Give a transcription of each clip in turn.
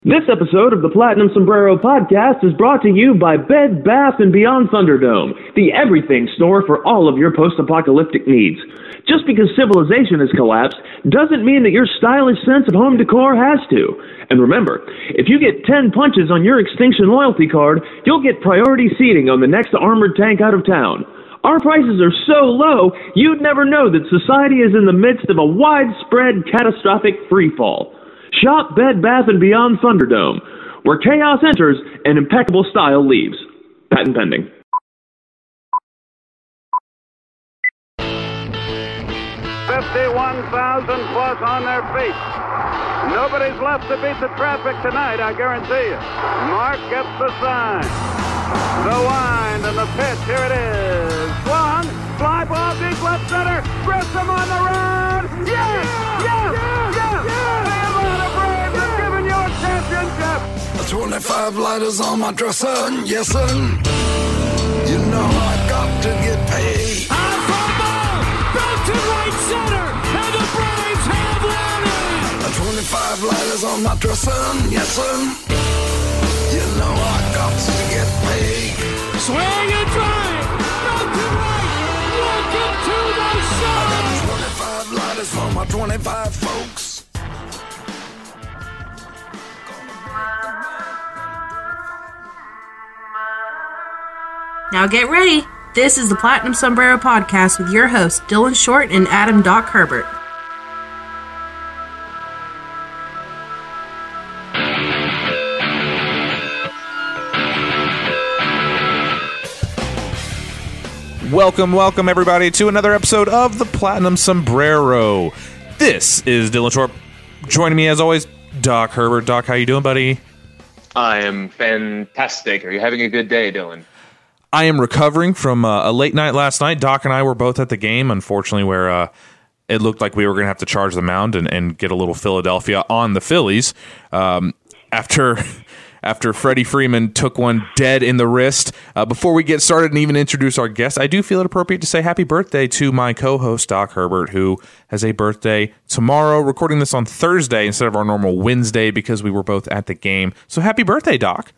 This episode of the Platinum Sombrero podcast is brought to you by Bed Bath & Beyond Thunderdome, the everything store for all of your post-apocalyptic needs. Just because civilization has collapsed doesn't mean that your stylish sense of home decor has to. And remember, if you get 10 punches on your Extinction loyalty card, you'll get priority seating on the next armored tank out of town. Our prices are so low, you'd never know that society is in the midst of a widespread catastrophic freefall. Shop Bed Bath & Beyond Thunderdome, where chaos enters and impeccable style leaves. Patent pending. Fifty-one thousand plus on their feet. Nobody's left to beat the traffic tonight, I guarantee you. Mark gets the sign. The wind and the pitch. Here it is. Swung. Fly ball deep left center. Grissom on the run. 25 lighters on my dresser, yes sir. You know I got to get paid. I'm going to right center, and the Braves have won it. 25 lighters on my dresser, yes sir. You know I got to get paid. Swing and drive, out to right. Welcome to the show. 25 lighters for my 25 folks. Now get ready. This is the Platinum Sombrero Podcast with your hosts, Dylan Short and Adam Doc Herbert. Welcome, welcome everybody to another episode of the Platinum Sombrero. This is Dylan Short. Joining me as always, Doc Herbert. Doc, how you doing, buddy? I am fantastic. Are you having a good day, Dylan? I am recovering from uh, a late night last night. Doc and I were both at the game, unfortunately, where uh, it looked like we were going to have to charge the mound and, and get a little Philadelphia on the Phillies. Um, after after Freddie Freeman took one dead in the wrist. Uh, before we get started and even introduce our guest, I do feel it appropriate to say happy birthday to my co-host Doc Herbert, who has a birthday tomorrow. Recording this on Thursday instead of our normal Wednesday because we were both at the game. So happy birthday, Doc!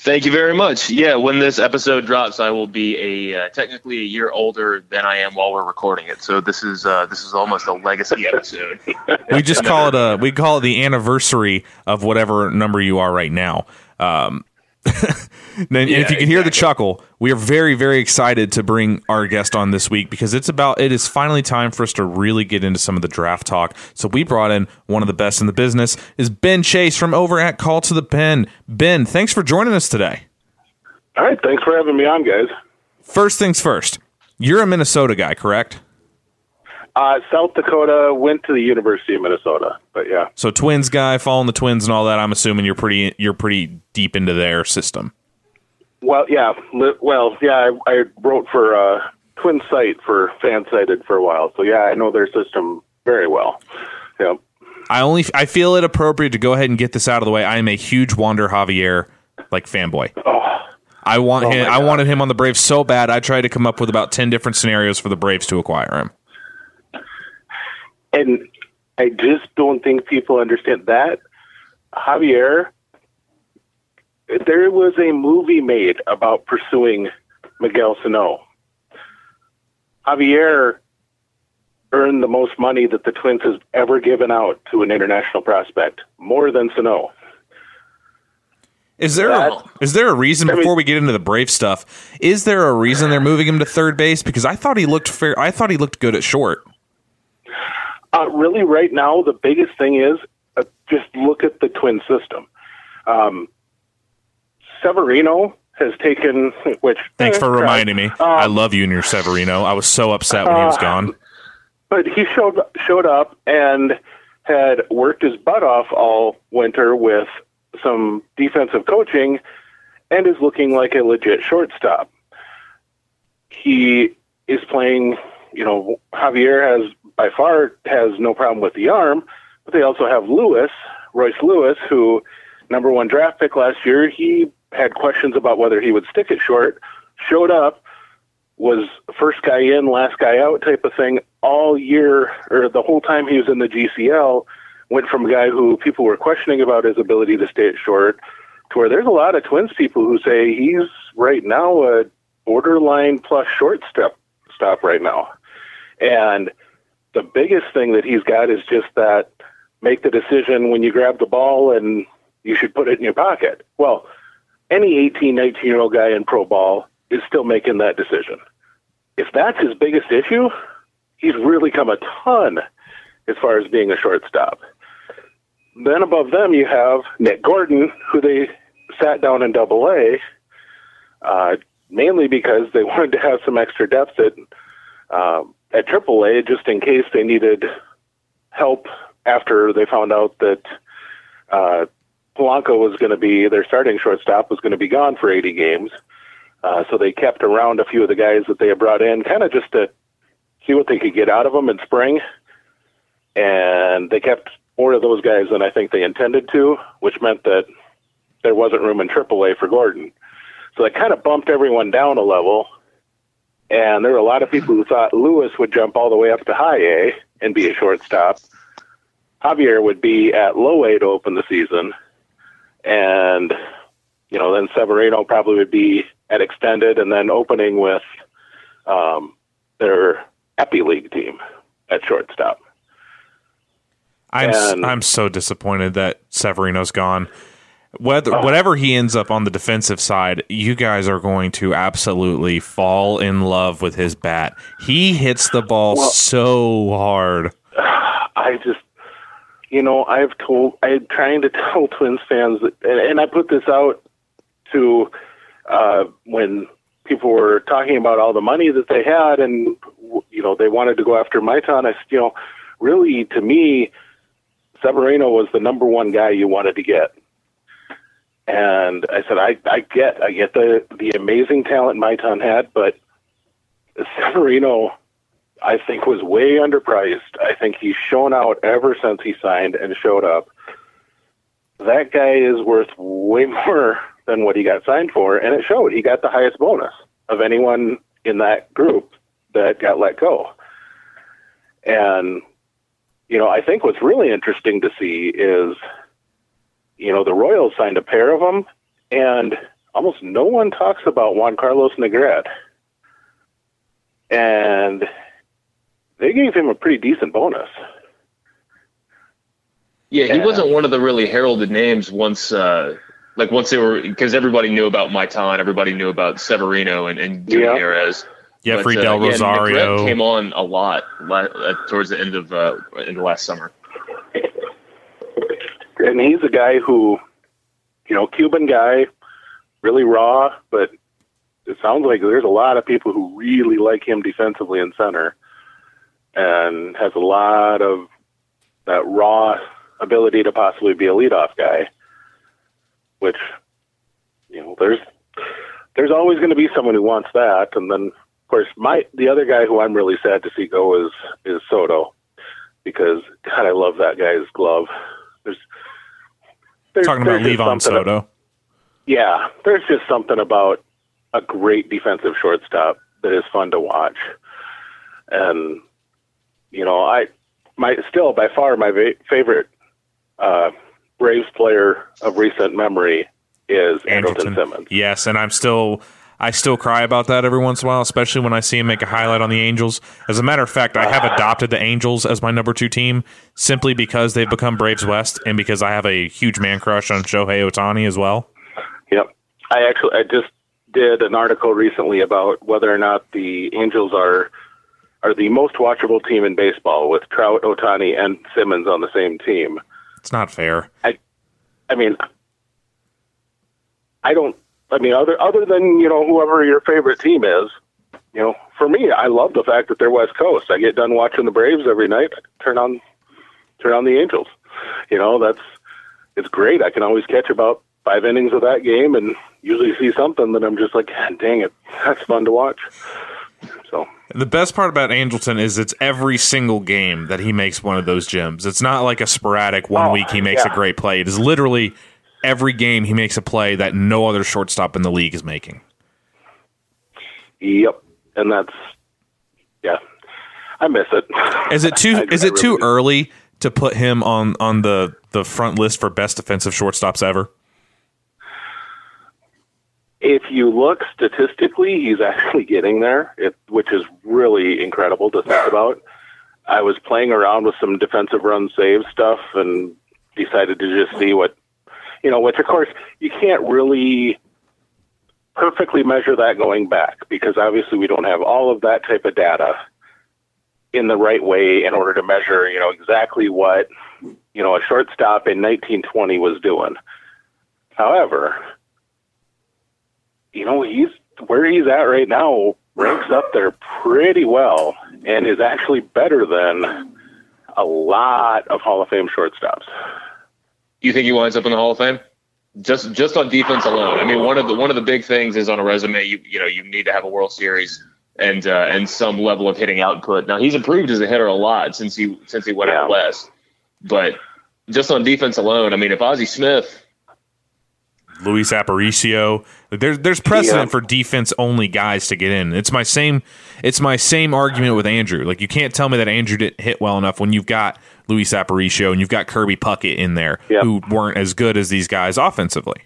Thank you very much. Yeah, when this episode drops, I will be a uh, technically a year older than I am while we're recording it. So this is uh, this is almost a legacy episode. We just call it a we call it the anniversary of whatever number you are right now. Um, and and if you can hear the chuckle, we are very, very excited to bring our guest on this week because it's about it is finally time for us to really get into some of the draft talk. So we brought in one of the best in the business is Ben Chase from over at Call to the Pen. Ben, thanks for joining us today. All right, thanks for having me on, guys. First things first, you're a Minnesota guy, correct? Uh, South Dakota went to the University of Minnesota, but yeah, So Twins guy, following the Twins and all that. I'm assuming you're pretty you're pretty deep into their system. well, yeah, well, yeah. I, I wrote for uh, Twin Site for Fansided for a while, so yeah, I know their system very well. Yeah, I only I feel it appropriate to go ahead and get this out of the way. I am a huge Wander Javier like fanboy. I want Oh him. I wanted him on the Braves so bad. I tried to come up with about ten different scenarios for the Braves to acquire him. And I just don't think people understand that Javier. There was a movie made about pursuing Miguel Sano. Javier earned the most money that the Twins has ever given out to an international prospect, more than Sano. Is there a, is there a reason before we get into the Brave stuff? Is there a reason they're moving him to third base? Because I thought he looked fair. I thought he looked good at short. Uh, really, right now, the biggest thing is uh, just look at the twin system. Um, Severino has taken, which Thanks eh, for reminding me. I love you and your Severino. I was so upset when he was Uh, gone. but he showed showed up and had worked his butt off all winter with some defensive coaching and is looking like a legit shortstop. He is playing, you know, Javier has by far has no problem with the arm, but they also have Lewis, Royce Lewis, who number one draft pick last year. He had questions about whether he would stick it short, showed up, was first guy in, last guy out type of thing all year or the whole time he was in the GCL. Went from a guy who people were questioning about his ability to stay at short to where there's a lot of Twins people who say he's right now a borderline plus short shortstop stop right now. And the biggest thing that he's got is just that make the decision when you grab the ball and you should put it in your pocket. Well, any 18, 19 year old guy in pro ball is still making that decision. If that's his biggest issue, he's really come a ton as far as being a shortstop. Then above them, you have Nick Gordon, who they sat down in Double A, uh, mainly because they wanted to have some extra depth at um, at Triple A, just in case they needed help after they found out that uh, Polanco was going to be their starting shortstop was going to be gone for 80 games. Uh, so they kept around a few of the guys that they had brought in, kind of just to see what they could get out of them in spring. And they kept more of those guys than I think they intended to, which meant that there wasn't room in AAA for Gordon. So they kind of bumped everyone down a level. And there were a lot of people who thought Lewis would jump all the way up to high A and be a shortstop. Javier would be at low A to open the season. And, you know, then Severino probably would be at extended and then opening with um, their Appy League team at shortstop. I'm And- I'm so disappointed that Severino's gone. Whether Oh. whatever he ends up on the defensive side, you guys are going to absolutely fall in love with his bat. He hits the ball Well- so hard. I just, you know, I've told, I'm trying to tell Twins fans, that, and, and I put this out to uh, when people were talking about all the money that they had, and you know, they wanted to go after Maitan. I said, you know, really, to me, Severino was the number one guy you wanted to get. And I said, I, I get, I get the the amazing talent Maitan had, but Severino I think was way underpriced. I think he's shown out ever since he signed and showed up. That guy is worth way more than what he got signed for, and it showed. He got the highest bonus of anyone in that group that got let go. And you know, I think what's really interesting to see is, you know, the Royals signed a pair of them, and almost no one talks about Juan Carlos Negret. And they gave him a pretty decent bonus. Yeah, he Yeah. wasn't one of the really heralded names once, uh, like once they were because everybody knew about Maitan, everybody knew about Severino and, and Yeah. Gutierrez. Jeffrey But, uh, Del yeah, Rosario. Negrete came on a lot la- uh, towards the end of uh, in the last summer. And he's a guy who, you know, Cuban guy, really raw, but it sounds like there's a lot of people who really like him defensively in center and has a lot of that raw ability to possibly be a leadoff guy, which, you know, there's there's always going to be someone who wants that. And then, of course, my the other guy who I'm really sad to see go is is Soto because God, I love that guy's glove. There's, there's Talking about there's just Livan Soto. Yeah, there's just something about a great defensive shortstop that is fun to watch, and you know, I my still by far my va- favorite uh, Braves player of recent memory is Andrelton Simmons. Yes, and I'm still I still cry about that every once in a while, especially when I see him make a highlight on the Angels. As a matter of fact, I have adopted the Angels as my number two team simply because they've become Braves West and because I have a huge man crush on Shohei Ohtani as well. Yep. I actually I just did an article recently about whether or not the Angels are are the most watchable team in baseball with Trout, Ohtani, and Simmons on the same team. It's not fair. I I mean, I don't. I mean, other other than you know whoever your favorite team is, you know, for me, I love the fact that they're West Coast. I get done watching the Braves every night. I turn on turn on the Angels. You know, that's it's great. I can always catch about five innings of that game and usually see something that I'm just like, dang it, that's fun to watch. So The best part about Andrelton is it's every single game that he makes one of those gems. It's not like a sporadic one Oh, week he makes yeah. a great play. It is literally every game he makes a play that no other shortstop in the league is making. Yep, and that's yeah, I miss it. Is it too I- is I it too really do. early to put him on on the the front list for best defensive shortstops ever? If you look statistically, he's actually getting there, it, which is really incredible to think about. I was playing around with some defensive run save stuff and decided to just see what, you know, which of course you can't really perfectly measure that going back because obviously we don't have all of that type of data in the right way in order to measure, you know, exactly what, you know, a shortstop in 1920 was doing. However, you know, he's where he's at right now ranks up there pretty well and is actually better than a lot of Hall of Fame shortstops. You think he winds up in the Hall of Fame? Just just on defense alone. I mean, one of the one of the big things is on a resume. You you know you need to have a World Series and uh, and some level of hitting output. Now he's improved as a hitter a lot since he since he went out west. But just on defense alone, I mean, if Ozzie Smith, Luis Aparicio. There's there's precedent Yeah. for defense only guys to get in. It's my same it's my same argument with Andrew. Like you can't tell me that Andrew didn't hit well enough when you've got Luis Aparicio and you've got Kirby Puckett in there Yeah. who weren't as good as these guys offensively.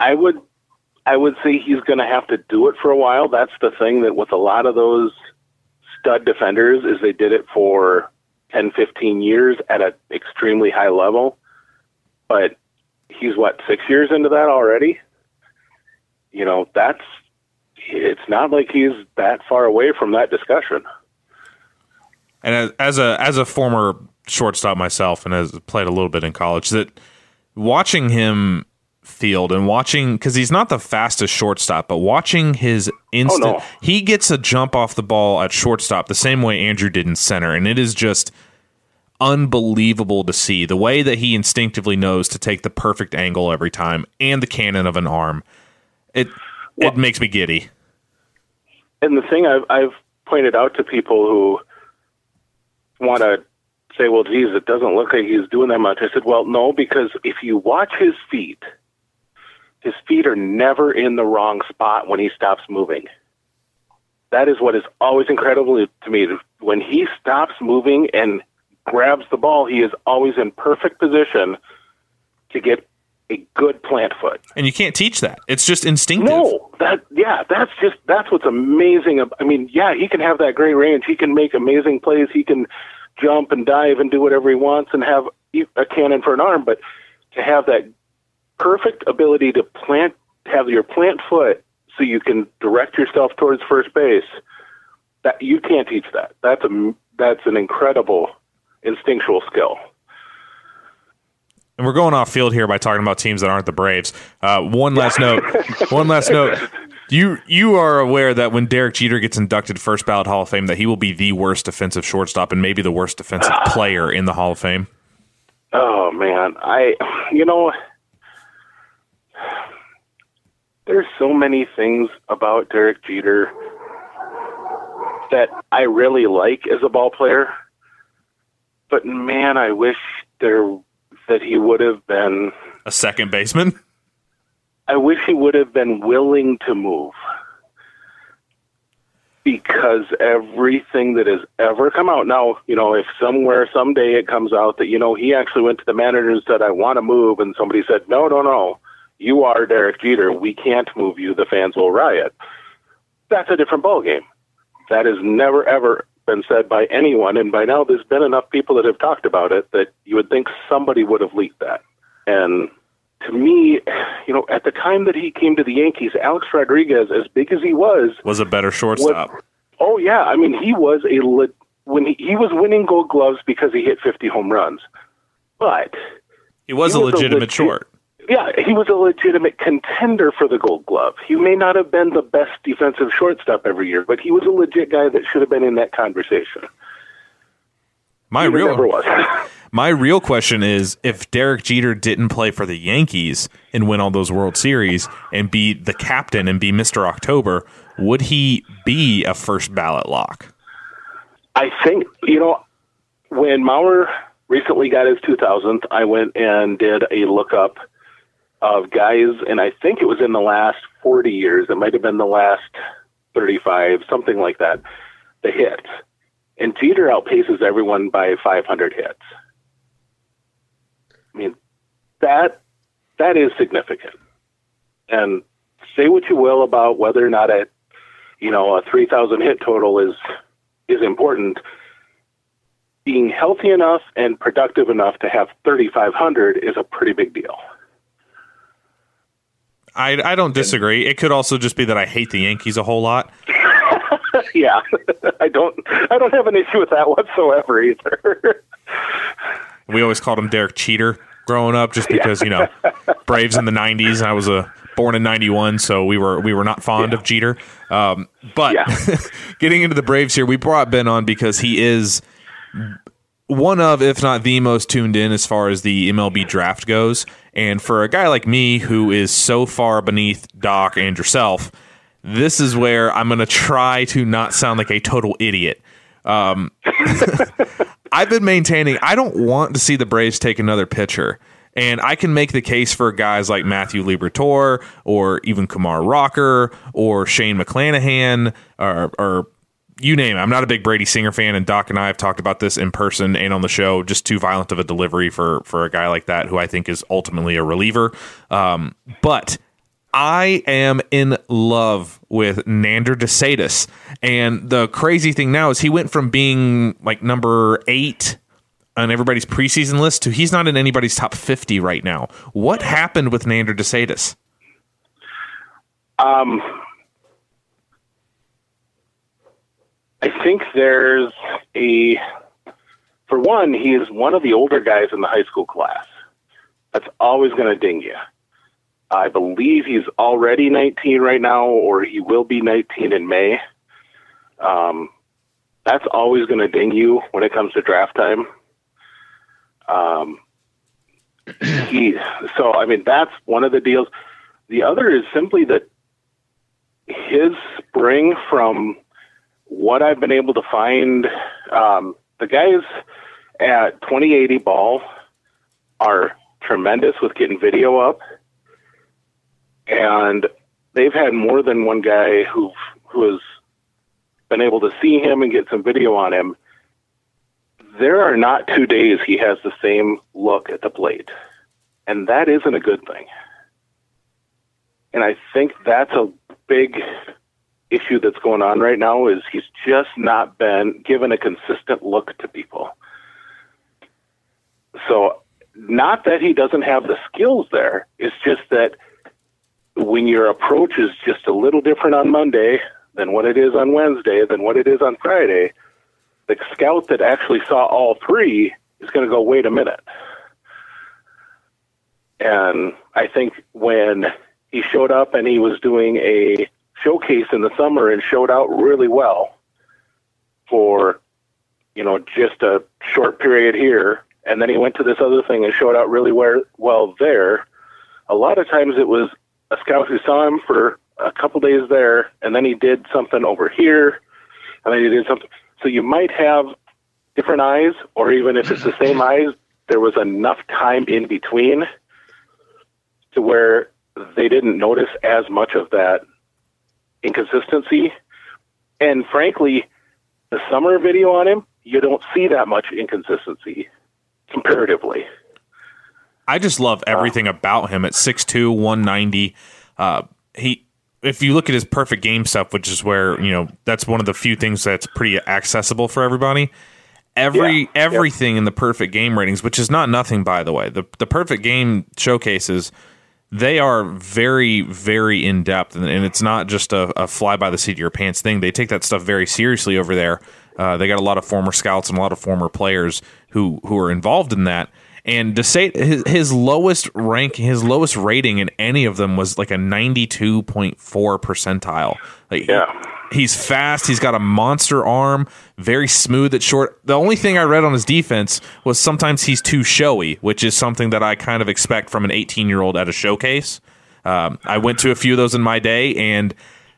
I would I would say he's going to have to do it for a while. That's the thing that with a lot of those stud defenders is they did it for 10, 15 years at an extremely high level. But he's what, 6 years into that already? You know, that's it's not like he's that far away from that discussion. And as, as a as a former shortstop myself, and has played a little bit in college, that watching him field and watching because he's not the fastest shortstop, but watching his oh, instant, no. he gets a jump off the ball at shortstop the same way Andrew did in center, and it is just unbelievable to see the way that he instinctively knows to take the perfect angle every time and the cannon of an arm. It it makes me giddy. and the thing I've, I've pointed out to people who want to say, well, geez, it doesn't look like he's doing that much. I said, well, no, because if you watch his feet, his feet are never in the wrong spot when he stops moving. That is what is always incredible to me. When he stops moving and grabs the ball, he is always in perfect position to get a good plant foot. And you can't teach that. It's just instinctive. No, that yeah, that's just that's what's amazing. I mean, yeah, he can have that great range. He can make amazing plays. He can jump and dive and do whatever he wants and have a cannon for an arm. But to have that perfect ability to plant, have your plant foot, so you can direct yourself towards first base. That you can't teach that. That's a that's an incredible instinctual skill. And we're going off field here by talking about teams that aren't the Braves. Uh, one last note. One last note. You you are aware that when Derek Jeter gets inducted first ballot Hall of Fame, that he will be the worst defensive shortstop and maybe the worst defensive player in the Hall of Fame. Oh man, I you know there's so many things about Derek Jeter that I really like as a ball player. But man, I wish there that he would have been A second baseman. I wish he would have been willing to move. Because everything that has ever come out now, you know, if somewhere someday it comes out that, you know, he actually went to the manager and said, I want to move, and somebody said, No, no, no, you are Derek Jeter. We can't move you. The fans will riot. That's a different ballgame. That has never, ever been said by anyone. And by now, there's been enough people that have talked about it that you would think somebody would have leaked that. And to me, you know, at the time that he came to the Yankees, Alex Rodriguez, as big as he was, Was a better shortstop. oh yeah, I mean, he was a le- when he, he was winning Gold Gloves because he hit 50 home runs, but He was he a was a legitimate legit- short. Yeah, he was a legitimate contender for the Gold Glove. He may not have been the best defensive shortstop every year, but he was a legit guy that should have been in that conversation. My Jeter real was. my real question is if Derek Jeter didn't play for the Yankees and win all those World Series and be the captain and be Mr. October, would he be a first ballot lock? I think you know when Mauer recently got his 2000th, I went and did a lookup of guys, and I think it was in the last 40 years. It might have been the last 35, something like that. The hits, and Jeter outpaces everyone by 500 hits. I mean, that that is significant. And say what you will about whether or not a you know a 3,000 hit total is is important. Being healthy enough and productive enough to have 3,500 is a pretty big deal. I, I don't disagree. It could also just be that I hate the Yankees a whole lot. yeah, I don't I don't have an issue with that whatsoever either. We always called him Derek Cheater growing up, just because you know Braves in the '90s. And I was a born in '91, so we were we were not fond of Jeter. Um, but getting into the Braves here, we brought Ben on because he is one of, if not the most tuned in as far as the MLB draft goes. And for a guy like me who is so far beneath Doc and yourself, this is where I'm going to try to not sound like a total idiot. Um, I've been maintaining I don't want to see the Braves take another pitcher. And I can make the case for guys like Matthew Liberatore or even Kumar Rocker or Shane McClanahan or, or you name it. I'm not a big Brady Singer fan, and Doc and I have talked about this in person and on the show. Just too violent of a delivery for for a guy like that, who I think is ultimately a reliever. Um, but I am in love with Nander De Sedas, and the crazy thing now is he went from being like number eight on everybody's preseason list to he's not in anybody's top 50 right now. What happened with Nander De Sedas? Um, I think there's a, for one, he is one of the older guys in the high school class. That's always going to ding you. I believe he's already 19 right now, or he will be 19 in May. Um, that's always going to ding you when it comes to draft time. Um, he, so, I mean, that's one of the deals. The other is simply that his spring from what I've been able to find, um, the guys at 2080 Ball are tremendous with getting video up, and they've had more than one guy who who has been able to see him and get some video on him. There are not two days he has the same look at the plate, and that isn't a good thing. And I think that's a big issue that's going on right now is he's just not been given a consistent look to people. So not that he doesn't have the skills there, it's just that when your approach is just a little different on Monday than what it is on Wednesday, than what it is on Friday, the scout that actually saw all three is going to go, wait a minute. And I think when he showed up and he was doing a showcase in the summer and showed out really well for, you know, just a short period here. And then he went to this other thing and showed out really well, well there. A lot of times it was a scout who saw him for a couple days there, and then he did something over here, and then he did something. So you might have different eyes, or even if it's the same eyes, there was enough time in between to where they didn't notice as much of that inconsistency. And frankly, the summer video on him, you don't see that much inconsistency comparatively. I just love everything about him at 6'2", 190. Uh, he if you look at his perfect game stuff, which is where, you know, that's one of the few things that's pretty accessible for everybody. Every Yeah, everything in the perfect game ratings, which is not nothing by the way. The the perfect game showcases they are very, very in depth, and, and it's not just a, a fly by the seat of your pants thing. They take that stuff very seriously over there. Uh, they got a lot of former scouts and a lot of former players who who are involved in that. And to say his, his lowest rank, his lowest rating in any of them was like a ninety two point four percentile. Like, Yeah. He's fast. He's got a monster arm, very smooth at short. The only thing I read on his defense was sometimes he's too showy, which is something that I kind of expect from an 18 year old at a showcase. Um, I went to a few of those in my day, and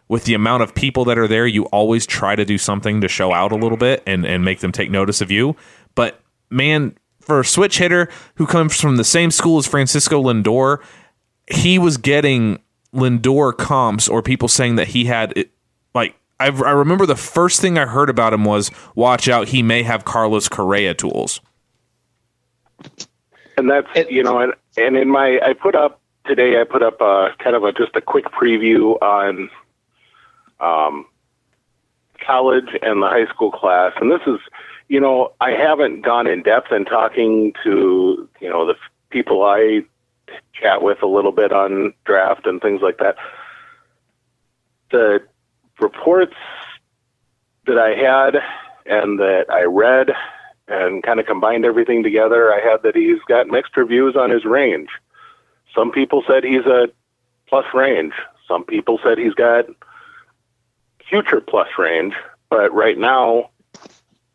with the amount of people that are there, you always try to do something to show out a little bit and, and make them take notice of you. But man, for a switch hitter who comes from the same school as Francisco Lindor, he was getting Lindor comps or people saying that he had it, like I, I remember the first thing I heard about him was watch out he may have Carlos Correa tools. And that's it, you know, and and in my I put up today I put up a kind of a just a quick preview on um college and the high school class, and this is you know I haven't gone in depth in talking to you know the people I chat with a little bit on draft and things like that. The reports that I had and that I read and kind of combined everything together, I had that he's got mixed reviews on his range. Some people said he's a plus range. Some people said he's got future plus range, but right now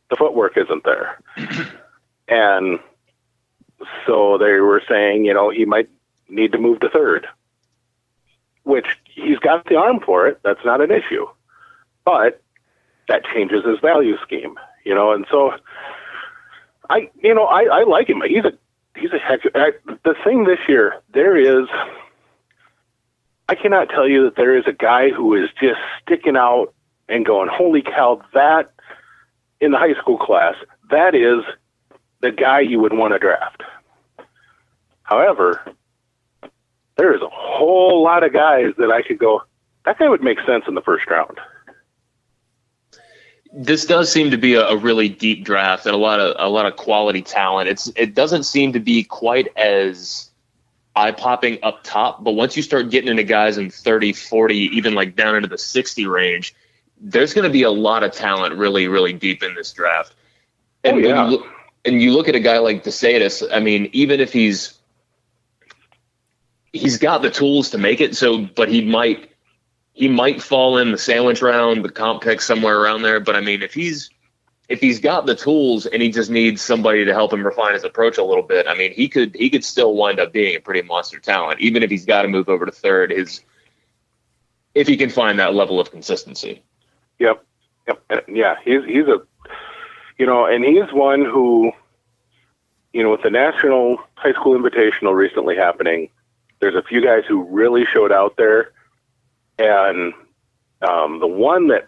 the footwork isn't there. and so they were saying, you know, he might need to move to third, which he's got the arm for it. That's not an issue. But that changes his value scheme, you know, and so I, you know, I, I like him. He's a, he's a heck. I, the thing this year, there is, I cannot tell you that there is a guy who is just sticking out and going, holy cow, that in the high school class, that is the guy you would want to draft. However, there is a whole lot of guys that I could go, that guy would make sense in the first round. This does seem to be a, a really deep draft and a lot of a lot of quality talent. It's it doesn't seem to be quite as eye popping up top, but once you start getting into guys in 30, 40, even like down into the 60 range, there's going to be a lot of talent really, really deep in this draft. Oh, and Oh, yeah. when you look, and you look at a guy like De Sedas, I mean, even if he's he's got the tools to make it, so but he might he might fall in the sandwich round, the comp pick somewhere around there. But I mean, if he's if he's got the tools and he just needs somebody to help him refine his approach a little bit, I mean, he could he could still wind up being a pretty monster talent, even if he's got to move over to third. His if he can find that level of consistency. Yep. Yep. Yeah, he's he's a you know, and he's one who you know, with the National High School Invitational recently happening, there's a few guys who really showed out there and um, the one that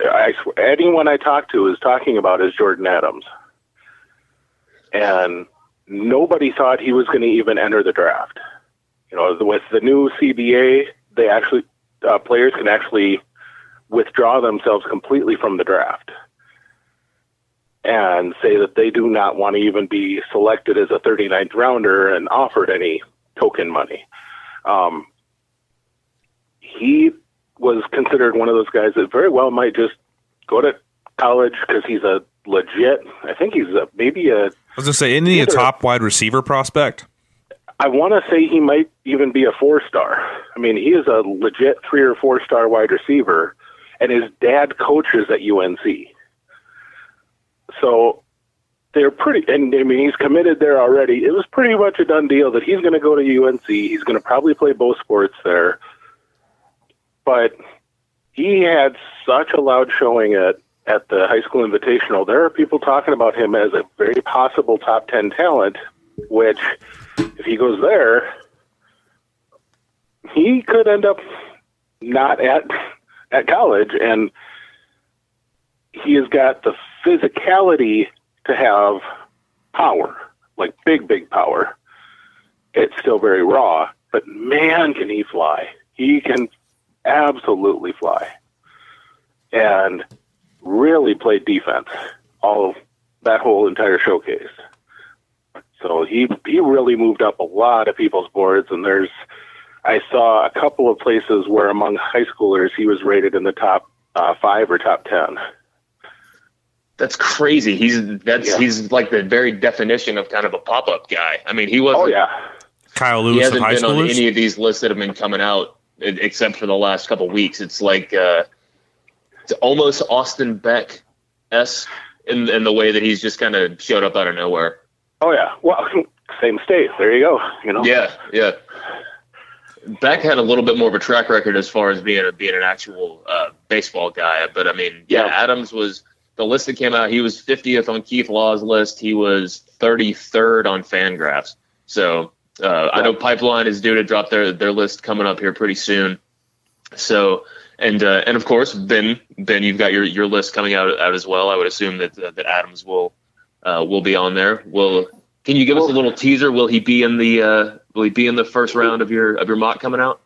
I swear, anyone I talk to is talking about is Jordan Adams. And nobody thought he was going to even enter the draft. You know, with the new CBA, they actually uh, players can actually withdraw themselves completely from the draft and say that they do not want to even be selected as a 39th rounder and offered any token money. Um, he was considered one of those guys that very well might just go to college because he's a legit. I think he's a, maybe a I was gonna say, isn't he a top wide receiver prospect? I want to say he might even be a four star. I mean, he is a legit three or four star wide receiver, and his dad coaches at UNC. So they're pretty, and I mean, he's committed there already. It was pretty much a done deal that he's going to go to UNC. He's going to probably play both sports there. But he had such a loud showing at, at the high school invitational. There are people talking about him as a very possible top 10 talent, which if he goes there, he could end up not at at college, and he has got the physicality to have power, like big, big power. It's still very raw, but man, can he fly! He can absolutely fly, and really played defense all that whole entire showcase. So he he really moved up a lot of people's boards, and there's I saw a couple of places where among high schoolers he was rated in the top uh, five or top ten. That's crazy. He's that's Yeah. he's like the very definition of kind of a pop up guy. I mean, he wasn't. Oh yeah, Kyle Lewis of hasn't high been on any of these lists that have been coming out except for the last couple weeks. It's like uh, it's almost Austin Beck s in in the way that he's just kind of showed up out of nowhere. Oh yeah, well, same state. There you go. You know. Yeah, yeah. Beck had a little bit more of a track record as far as being a, being an actual uh, baseball guy, but I mean, yeah, Yeah. Adams was the list that came out. He was 50th on Keith Law's list. He was 33rd on Fangraphs. So uh, I know Pipeline is due to drop their their list coming up here pretty soon. So and uh, and of course Ben Ben, you've got your, your list coming out out as well. I would assume that uh, that Adams will uh, will be on there. Will can you give us a little teaser? Will he be in the uh, will he be in the first round of your of your mock coming out?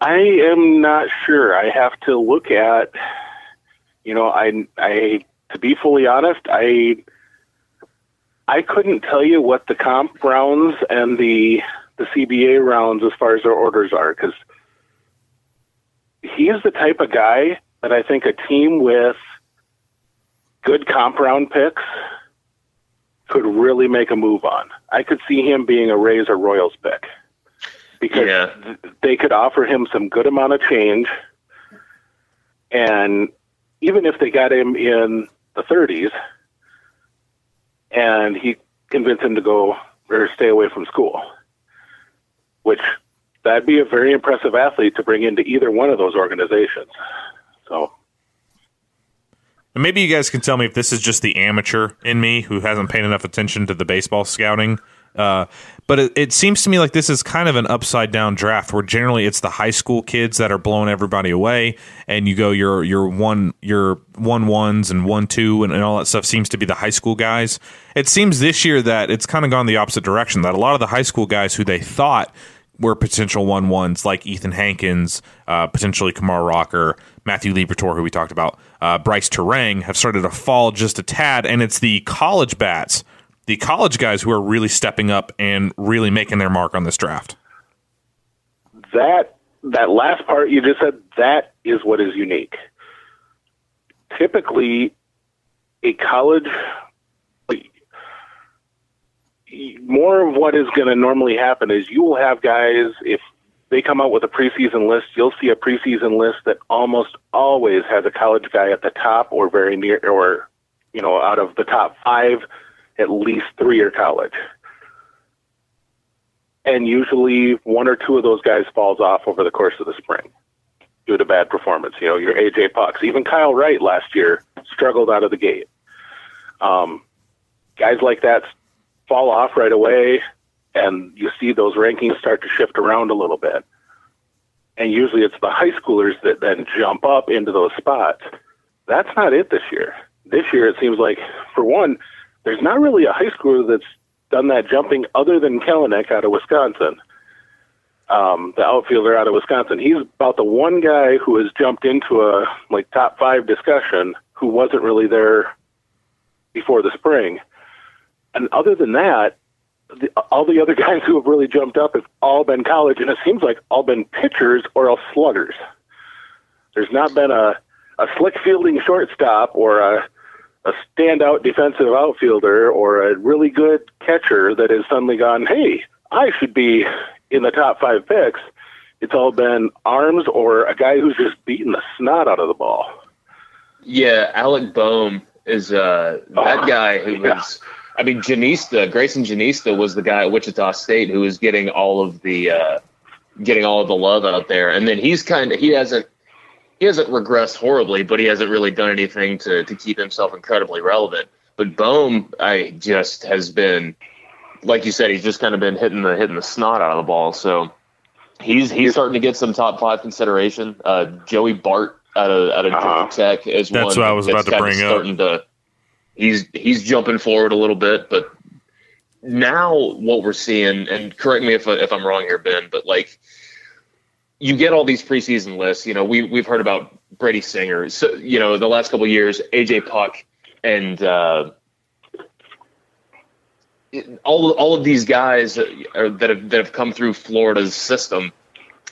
I am not sure. I have to look at. You know, I I to be fully honest, I I couldn't tell you what the comp rounds and the the CBA rounds as far as their orders are because he's the type of guy that I think a team with good comp round picks could really make a move on. I could see him being a Rays or Royals pick because Yeah. they could offer him some good amount of change, and even if they got him in the 30s, and he convinced him to go or stay away from school, which that'd be a very impressive athlete to bring into either one of those organizations. So maybe you guys can tell me if this is just the amateur in me who hasn't paid enough attention to the baseball scouting. Uh, but it, it seems to me like this is kind of an upside down draft where generally it's the high school kids that are blowing everybody away, and you go your your one your one ones and one two and, and all that stuff seems to be the high school guys. It seems this year that it's kind of gone the opposite direction. That a lot of the high school guys who they thought were potential one ones like Ethan Hankins, uh, potentially Kumar Rocker, Matthew Liberatore, who we talked about, uh, Brice Turang, have started to fall just a tad, and it's the college bats, the college guys who are really stepping up and really making their mark on this draft. that that last part you just said that is what is unique. Typically, a college more of what is going to normally happen is you will have guys if they come out with a preseason list, you'll see a preseason list that almost always has a college guy at the top or very near or you know out of the top 5 at least 3 are college and usually one or two of those guys falls off over the course of the spring due to bad performance. You know, your AJ Puks, even Kyle Wright last year struggled out of the gate. Um, guys like that fall off right away, and you see those rankings start to shift around a little bit. And usually it's the high schoolers that then jump up into those spots. That's not it this year. This year it seems like, for one, there's not really a high schooler that's done that jumping other than Kelenic out of Wisconsin, um, the outfielder out of Wisconsin. He's about the one guy who has jumped into a like top five discussion who wasn't really there before the spring. And other than that, the, all the other guys who have really jumped up have all been college, and it seems like all been pitchers or else sluggers. There's not been a, a slick fielding shortstop or a a standout defensive outfielder or a really good catcher that has suddenly gone, hey, I should be in the top five picks. It's all been arms or a guy who's just beating the snot out of the ball. Yeah, Alec Bohm is uh, that Oh, guy who yeah. was. I mean, Jenista, Greyson Jenista was the guy at Wichita State who was getting all of the uh, getting all of the love out there, and then he's kind of he hasn't he hasn't regressed horribly, but he hasn't really done anything to to keep himself incredibly relevant. But Bohm, I just has been like you said, he's just kind of been hitting the hitting the snot out of the ball. So he's he's starting to get some top five consideration. Uh, Joey Bart out of out of Uh-huh. Tech is That's one what I was that's about to kinda bring up. starting to he's he's jumping forward a little bit, but now what we're seeing, and correct me if if I'm wrong here, Ben, but like you get all these preseason lists. You know, we we've heard about Brady Singer. So you know, the last couple of years, AJ Puk and uh, all all of these guys that are, that have that have come through Florida's system.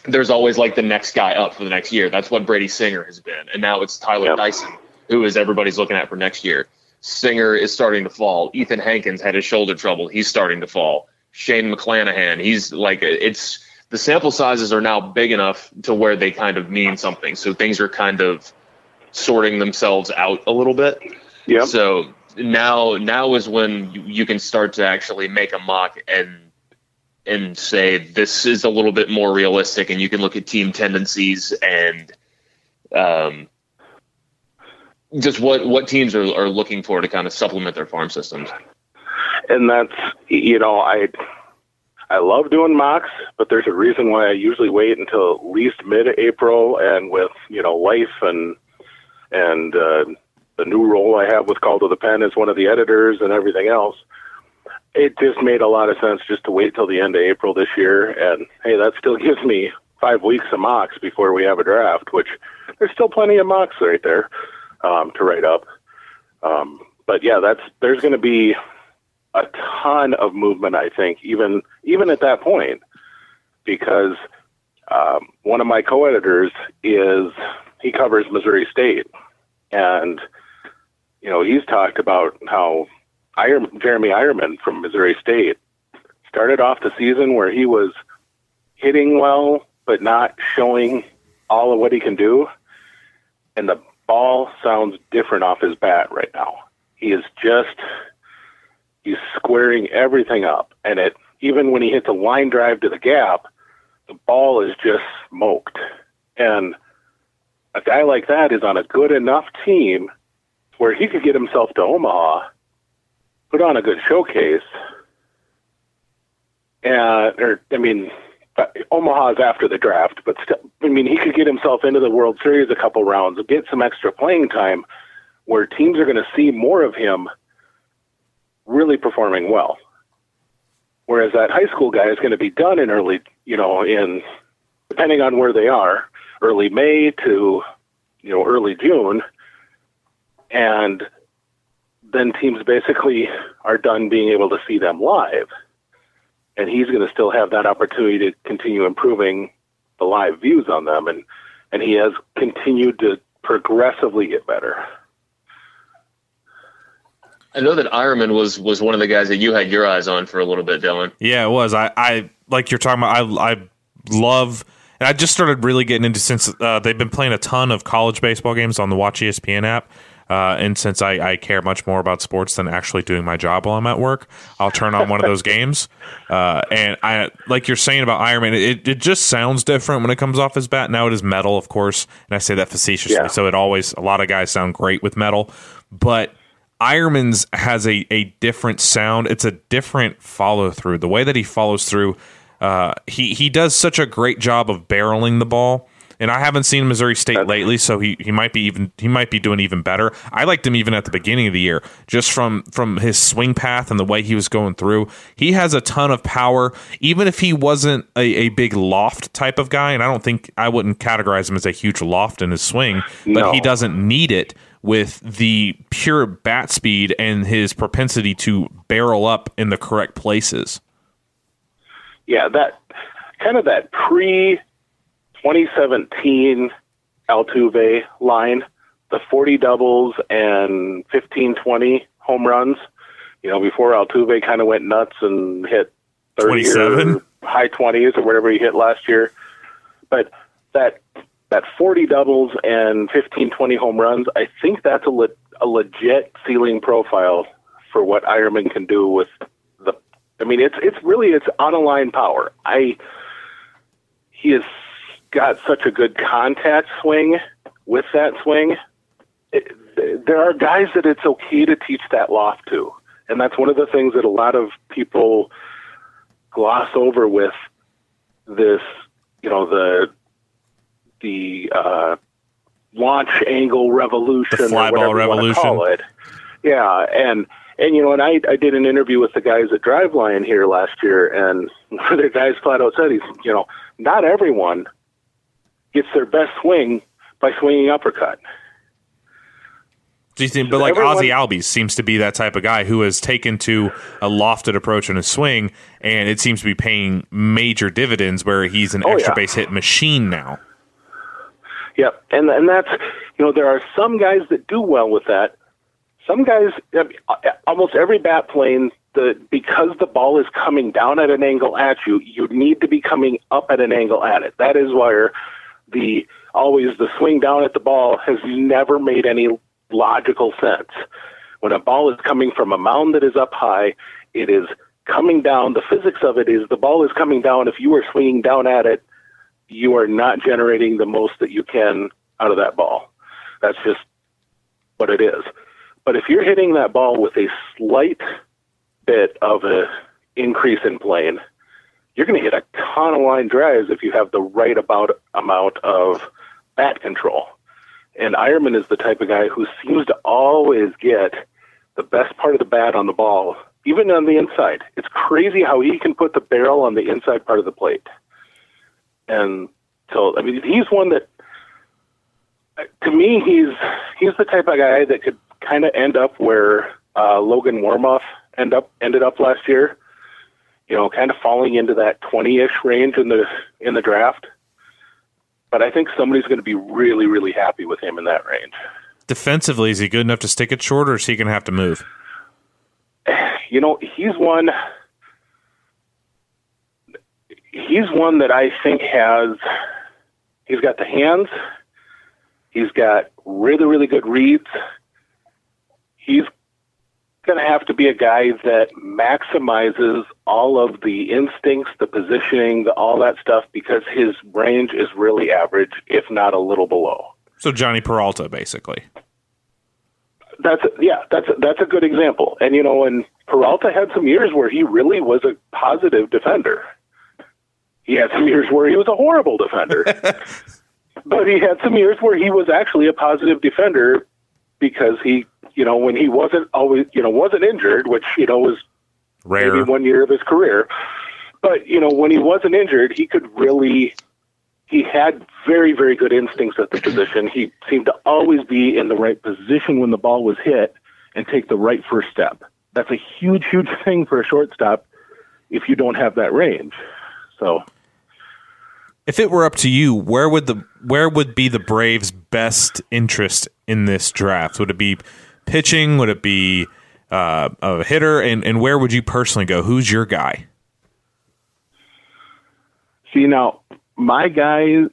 There's always like the next guy up for the next year. That's what Brady Singer has been, and now it's Tyler Yep. Dyson, who is everybody's looking at for next year. Singer is starting to fall. Ethan Hankins had his shoulder trouble. He's starting to fall. Shane McClanahan, he's like it's the sample sizes are now big enough to where they kind of mean something. So things are kind of sorting themselves out a little bit. Yeah. So now now is when you, can start to actually make a mock and and say this is a little bit more realistic, and you can look at team tendencies and um, just what what teams are, are looking for to kind of supplement their farm systems. and that's you know I I love doing mocks, but there's a reason why I usually wait until at least mid-April, and with you know life and and uh, the new role I have with Call to the Pen as one of the editors and everything else. It just made a lot of sense just to wait till the end of April this year, and hey, that still gives me five weeks of mocks before we have a draft, which there's still plenty of mocks right there um, to write up. Um, but yeah, that's there's going to be a ton of movement. I think even even at that point, because um, one of my co-editors is he covers Missouri State, and you know he's talked about how Iron, Jeremy Eierman from Missouri State started off the season where he was hitting well but not showing all of what he can do, and the ball sounds different off his bat right now. He is just he's squaring everything up, and it even when he hits a line drive to the gap, the ball is just smoked. And a guy like that is on a good enough team where he could get himself to Omaha, put on a good showcase, and or I mean, Omaha's after the draft, but still, I mean, he could get himself into the World Series a couple rounds, get some extra playing time, where teams are going to see more of him really performing well. Whereas that high school guy is going to be done in early, you know, in depending on where they are, early May to, you know, early June, and then teams basically are done being able to see them live. And he's going to still have that opportunity to continue improving the live views on them, and and he has continued to progressively get better. I know that Eierman was was one of the guys that you had your eyes on for a little bit, Dylan. Yeah, it was. I, I like you're talking about. I, I love, and I just started really getting into since uh, they've been playing a ton of college baseball games on the Watch ESPN app. Uh, and since I, I care much more about sports than actually doing my job while I'm at work, I'll turn on one of those games. Uh, and I, like you're saying about Eierman, it, it just sounds different when it comes off his bat. Now it is metal, of course, and I say that facetiously. Yeah. So it always a lot of guys sound great with metal, but Eierman's has a, a different sound. It's a different follow through. The way that he follows through, uh, he he does such a great job of barreling the ball. And I haven't seen Missouri State lately, so he, he might be even he might be doing even better. I liked him even at the beginning of the year, just from from his swing path and the way he was going through. He has a ton of power, even if he wasn't a, a big loft type of guy. And I don't think I wouldn't categorize him as a huge loft in his swing, but No. he doesn't need it with the pure bat speed and his propensity to barrel up in the correct places. yeah, that kind of that pre 2017 Altuve line, the 40 doubles and 15 20 home runs. You know, before Altuve kind of went nuts and hit 30 high 20s or whatever he hit last year. But that that 40 doubles and 15 20 home runs, I think that's a, le- a legit ceiling profile for what Eierman can do with the I mean, it's it's really it's on a line power. I he has got such a good contact swing with that swing. It, there are guys that it's okay to teach that loft to, and that's one of the things that a lot of people gloss over with this. You know the the uh, launch angle revolution, The fly or whatever you wanna revolution. call it. Yeah, and and you know, and I I did an interview with the guys at Driveline here last year, and one of the guys flat out said he's you know not everyone gets their best swing by swinging uppercut. Do you think, but like everyone- Ozzy Albies seems to be that type of guy who has taken to a lofted approach in his swing, and it seems to be paying major dividends where he's an Oh, extra yeah. base hit machine now. Yep, and and that's you know there are some guys that do well with that. Some guys, almost every bat plane the because the ball is coming down at an angle at you, you need to be coming up at an angle at it. That is where the always the swing down at the ball has never made any logical sense. When a ball is coming from a mound that is up high, it is coming down. The physics of it is the ball is coming down. If you are swinging down at it, you are not generating the most that you can out of that ball. That's just what it is. But if you're hitting that ball with a slight bit of a increase in plane, you're going to hit a ton of line drives if you have the right about amount of bat control. And Eierman is the type of guy who seems to always get the best part of the bat on the ball, even on the inside. It's crazy how he can put the barrel on the inside part of the plate. And so, I mean, he's one that, to me, he's he's the type of guy that could kind of end up where uh, Logan Warmoth end up ended up last year. You know, kind of falling into that twenty-ish range in the in the draft. But I think somebody's going to be really, really happy with him in that range. Defensively, is he good enough to stick it short, or is he going to have to move? You know, he's one. He's one that I think has. He's got the hands. He's got really, really good reads. He's going to have to be a guy that maximizes all of the instincts, the positioning, the, all that stuff, because his range is really average, if not a little below. So Jhonny Peralta, basically. That's yeah, that's that's a good example. And you know, and Peralta had some years where he really was a positive defender. He had some years where he was a horrible defender. but he had some years where he was actually a positive defender because he, you know, when he wasn't always, you know, wasn't injured, which you know was Rare. maybe one year of his career. But you know, when he wasn't injured, he could really. He had very, very good instincts at the position. He seemed to always be in the right position when the ball was hit and take the right first step. That's a huge, huge thing for a shortstop if you don't have that range. So, If it were up to you, where would the where would be the Braves' best interest in this draft? Would it be pitching? Would it be uh, a hitter? And and where would you personally go? Who's your guy? see now, my guy,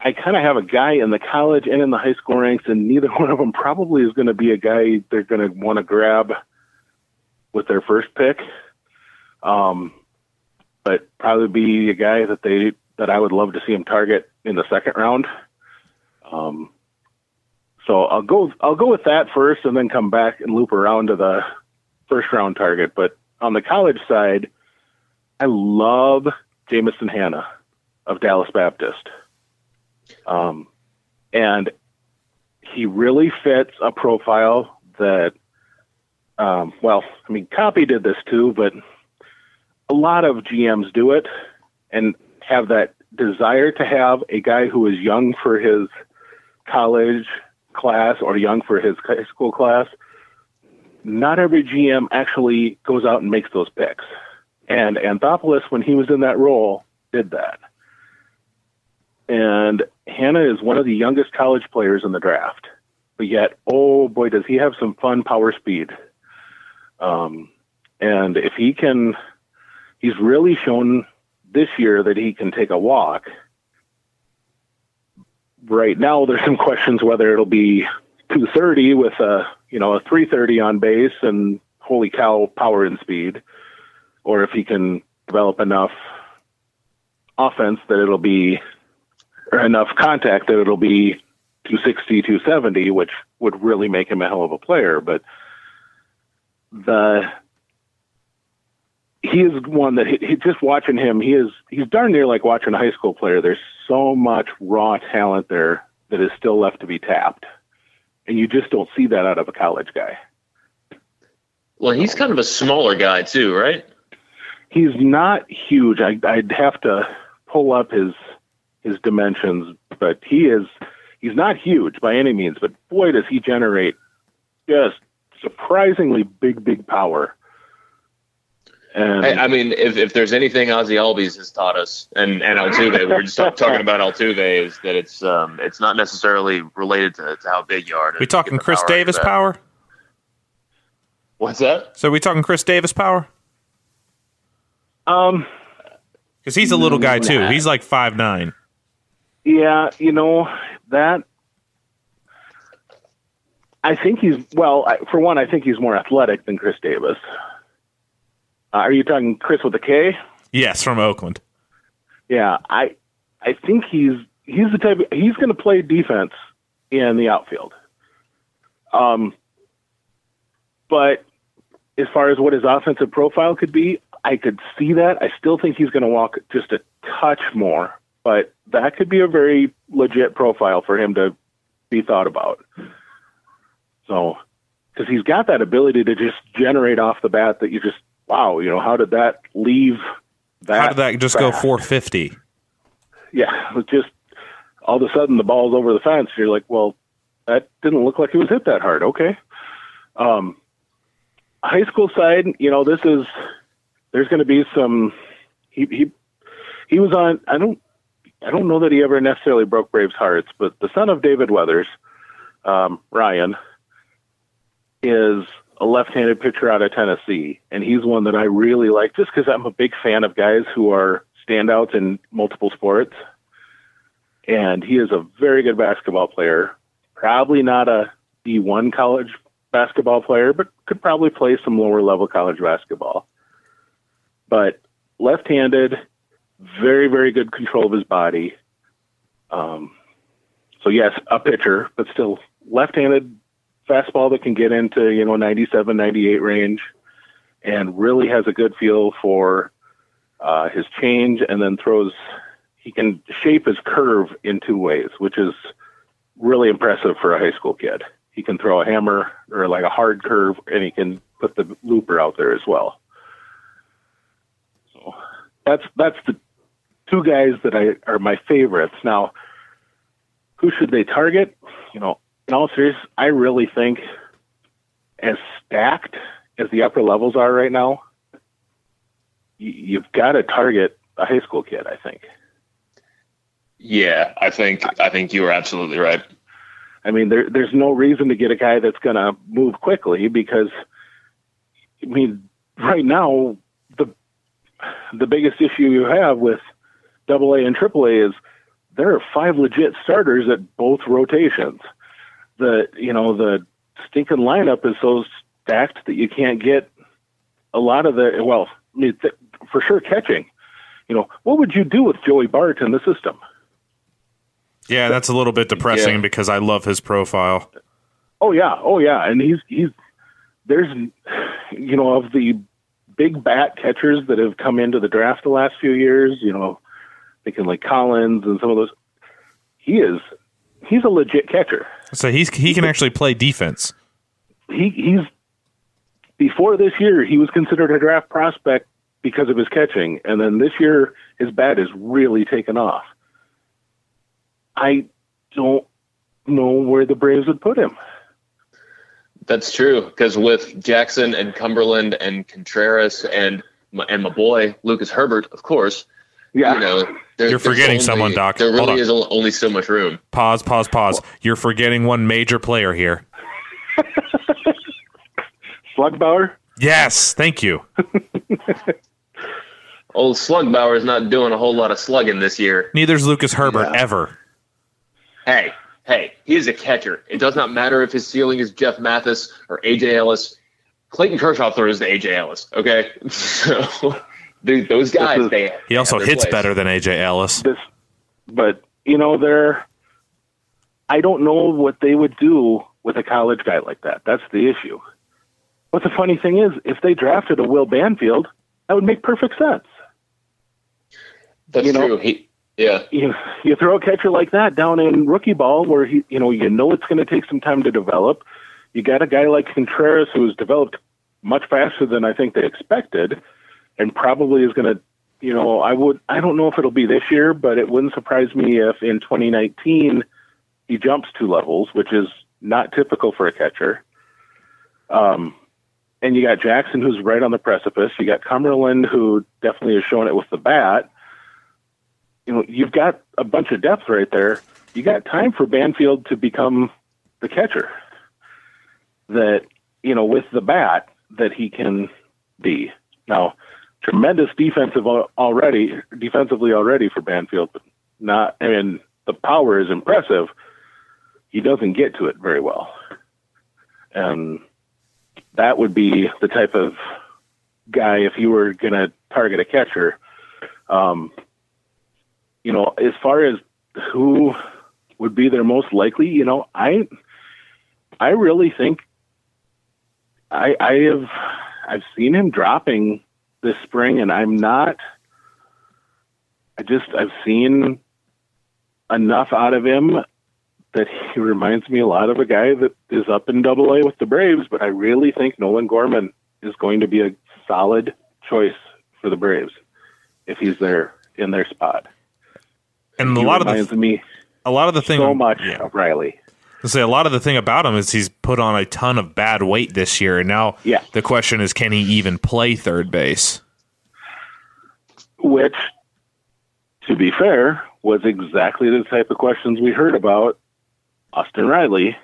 I kind of have a guy in the college and in the high school ranks, and neither one of them probably is going to be a guy they're going to want to grab with their first pick. Um, but probably be a guy that they that I would love to see him target in the second round. Um, so I'll go I'll go with that first, and then come back and loop around to the first round target. But on the college side, I love Jameson Hannah of Dallas Baptist. Um, and he really fits a profile that, um, well, I mean, Coppy did this too, but a lot of GMs do it and have that desire to have a guy who is young for his college class or young for his high school class. Not every GM actually goes out and makes those picks. And Anthopoulos, when he was in that role, did that. And Hannah is one of the youngest college players in the draft. But yet, oh boy, does he have some fun power speed. Um, and if he can, he's really shown this year that he can take a walk. Right now, there's some questions whether it'll be 230 with a, you know, a 330 on base and holy cow, power and speed or if he can develop enough offense that it'll be enough contact that it'll be 260 270 which would really make him a hell of a player but the he is one that he, he just watching him he is he's darn near like watching a high school player there's so much raw talent there that is still left to be tapped and you just don't see that out of a college guy Well, he's kind of a smaller guy too, right? he's not huge. I, I'd have to pull up his his dimensions, but he is he's not huge by any means. But boy, does he generate just surprisingly big, big power. And I, I mean, if, if there's anything Ozzy Albies has taught us, and and Altuve, we were just talking about Altuve, is that it's um it's not necessarily related to, to how big you are. To We talking Chris power Davis power? What's that? So are we talking Chris Davis power? Um, Because he's a little guy too. Nah. He's like five nine. yeah, you know that. I think he's well. I, for one, I think he's more athletic than Chris Davis. Uh, are you talking Chris with a K? Yes, from Oakland. Yeah, I I think he's he's the type of, he's going to play defense in the outfield. Um, but as far as what his offensive profile could be, I could see that. I still think he's going to walk just a touch more, but that could be a very legit profile for him to be thought about. So, because he's got that ability to just generate off the bat that you just wow, you know, how did that leave? That How did that just go 450? yeah, it was just all of a sudden the ball's over the fence. You're like, well, that didn't look like it was hit that hard. Okay. Um, high school side, you know, this is there's going to be some. He he he was on. I don't I don't know that he ever necessarily broke Braves' hearts, but the son of David Weathers, um, Ryan, is a left-handed pitcher out of Tennessee, and he's one that I really like just because I'm a big fan of guys who are standouts in multiple sports. And he is a very good basketball player. Probably not a D1 college basketball player, but could probably play some lower level college basketball. But left-handed, very very good control of his body. Um, so yes, a pitcher, but still left-handed fastball that can get into you know 97 98 range and really has a good feel for uh, his change and then throws he can shape his curve in two ways which is really impressive for a high school kid. He can throw a hammer or like a hard curve and he can put the looper out there as well. So that's that's the two guys that I are my favorites. Now who should they target? You know in all seriousness I really think as stacked as the upper levels are right now you, you've got to target a high school kid I think Yeah, I think I think you are absolutely right. I mean, there, there's no reason to get a guy that's going to move quickly because, I mean, right now the the biggest issue you have with Double A and Triple A is there are five legit starters at both rotations. The you know the stinking lineup is so stacked that you can't get a lot of the well, I mean, th- for sure catching. You know, what would you do with Joey Bart in the system? Yeah, that's a little bit depressing Yeah. because I love his profile. Oh yeah, oh yeah, and he's he's there's you know of the big bat catchers that have come into the draft the last few years. You know, thinking like Collins and some of those. He is he's a legit catcher. So he's he can actually play defense. He he's before this year he was considered a draft prospect because of his catching, and then this year his bat is really taken off. I don't know where the Braves would put him. That's true because with Jackson and Cumberland and Contreras and my, and my boy Lucas Herbert, of course, Yeah, you know there- You're forgetting only- someone, Doc. There Hold really on. is only so much room. Pause, pause, pause. You're forgetting one major player here. Slugbauer. Yes, thank you. Old Slugbauer is not doing a whole lot of slugging this year. Neither's Lucas Herbert Yeah. ever. Hey, hey, he is a catcher. It does not matter if his ceiling is Jeff Mathis or AJ Ellis. Clayton Kershaw throws to AJ Ellis. Okay, so dude, those guys is- they He also have hits place. better than AJ Ellis. this but you know they're i don't know what they would do with a college guy like that. That's the issue. But the funny thing is if they drafted a will banfield that would make perfect sense. That's you know- true. He, yeah, you you throw a catcher like that down in rookie ball where he you know you know it's going to take some time to develop. You got a guy like contreras who's developed much faster than i think they expected and probably is going to you know i would i don't know if it'll be this year but it wouldn't surprise me if in 2019 he jumps two levels which is not typical for a catcher um and you got Jackson, who's right on the precipice. You got Cumberland, who definitely has shown it with the bat you know, you've got a bunch of depth right there. You got time for Banfield to become the catcher. That, you know, with the bat, that he can be. Now, tremendous defensive already, defensively already for Banfield, but not. I mean, the power is impressive. He doesn't get to it very well, and that would be the type of guy if you were going to target a catcher. Um, you know, as far as who would be their most likely, you know, I I really think I I have I've seen him dropping this spring and I'm not I just I've seen enough out of him that he reminds me a lot of a guy that is up in double A with the Braves, but I really think Nolan Gorman is going to be a solid choice for the Braves if he's there in their spot. And a lot of the me a lot of the thing so much of Riley. Say a lot of the thing about him is he's put on a ton of bad weight this year, and now Yeah. the question is, can he even play third base? which, to be fair, was exactly the type of questions we heard about Austin Riley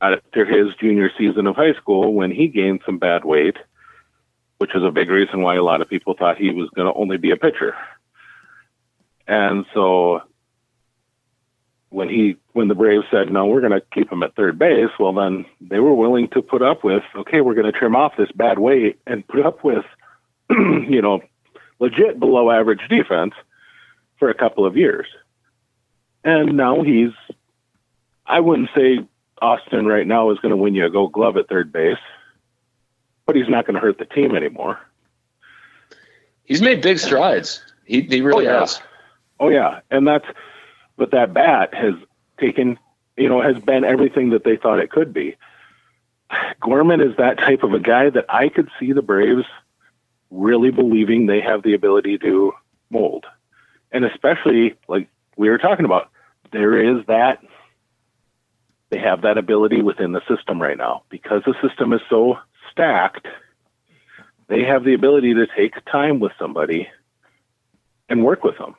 after his junior season of high school when he gained some bad weight, which is a big reason why a lot of people thought he was going to only be a pitcher. And so when he when the Braves said no, we're going to keep him at third base, well then they were willing to put up with okay, we're going to trim off this bad weight and put up with you know legit below average defense for a couple of years. And now he's, I wouldn't say Austin right now is going to win you a gold glove at third base, but he's not going to hurt the team anymore. He's made big strides. He he really Oh, yeah. has. Oh, yeah. And that's, but that bat has taken, you know, has been everything that they thought it could be. Gorman is that type of a guy that I could see the Braves really believing they have the ability to mold. And especially like we were talking about, there is that they have that ability within the system right now because the system is so stacked. They have the ability to take time with somebody and work with them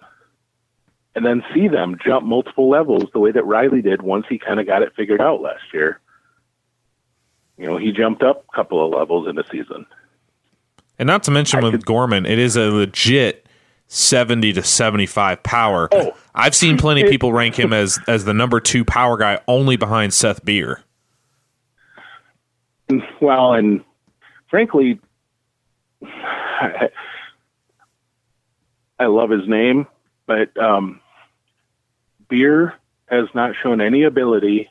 and then see them jump multiple levels the way that Riley did once he kind of got it figured out last year. You know, he jumped up a couple of levels in the season. And not to mention with Gorman, it is a legit 70 to 75 power. Oh. I've seen plenty of people rank him as as the number 2 power guy only behind Seth Beer. Well, and frankly, I, I love his name, but um, Beer has not shown any ability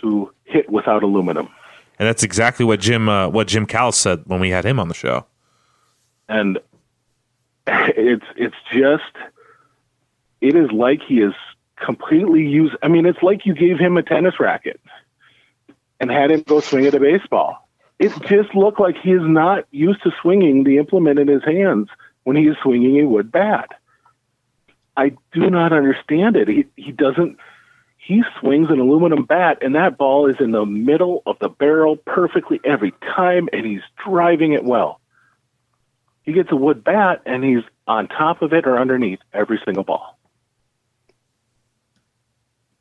to hit without aluminum. And that's exactly what Jim uh, what Jim Callis said when we had him on the show. and it's it's just it is like he is completely used i mean it's like you gave him a tennis racket and had him go swing at a baseball it just looked like he is not used to swinging the implement in his hands when he is swinging a wood bat i do not understand it he he doesn't he swings an aluminum bat and that ball is in the middle of the barrel perfectly every time and he's driving it well he gets a wood bat and he's on top of it or underneath every single ball.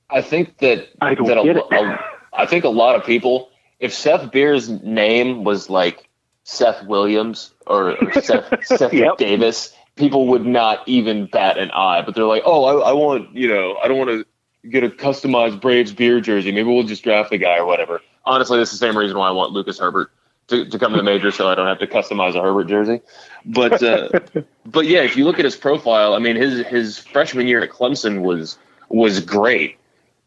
I think that I don't that a, get it. a- I think a lot of people, if Seth Beer's name was like Seth Williams or, or Seth, Seth Yep. Davis, people would not even bat an eye. But they're like, oh, I, I want, you know, I don't want to get a customized Braves beer jersey. Maybe we'll just draft a guy or whatever. Honestly, this is the same reason why I want Lucas Herbert to, to come to the major, so I don't have to customize a Herbert jersey. But uh, but yeah, if you look at his profile, I mean, his his freshman year at Clemson was was great.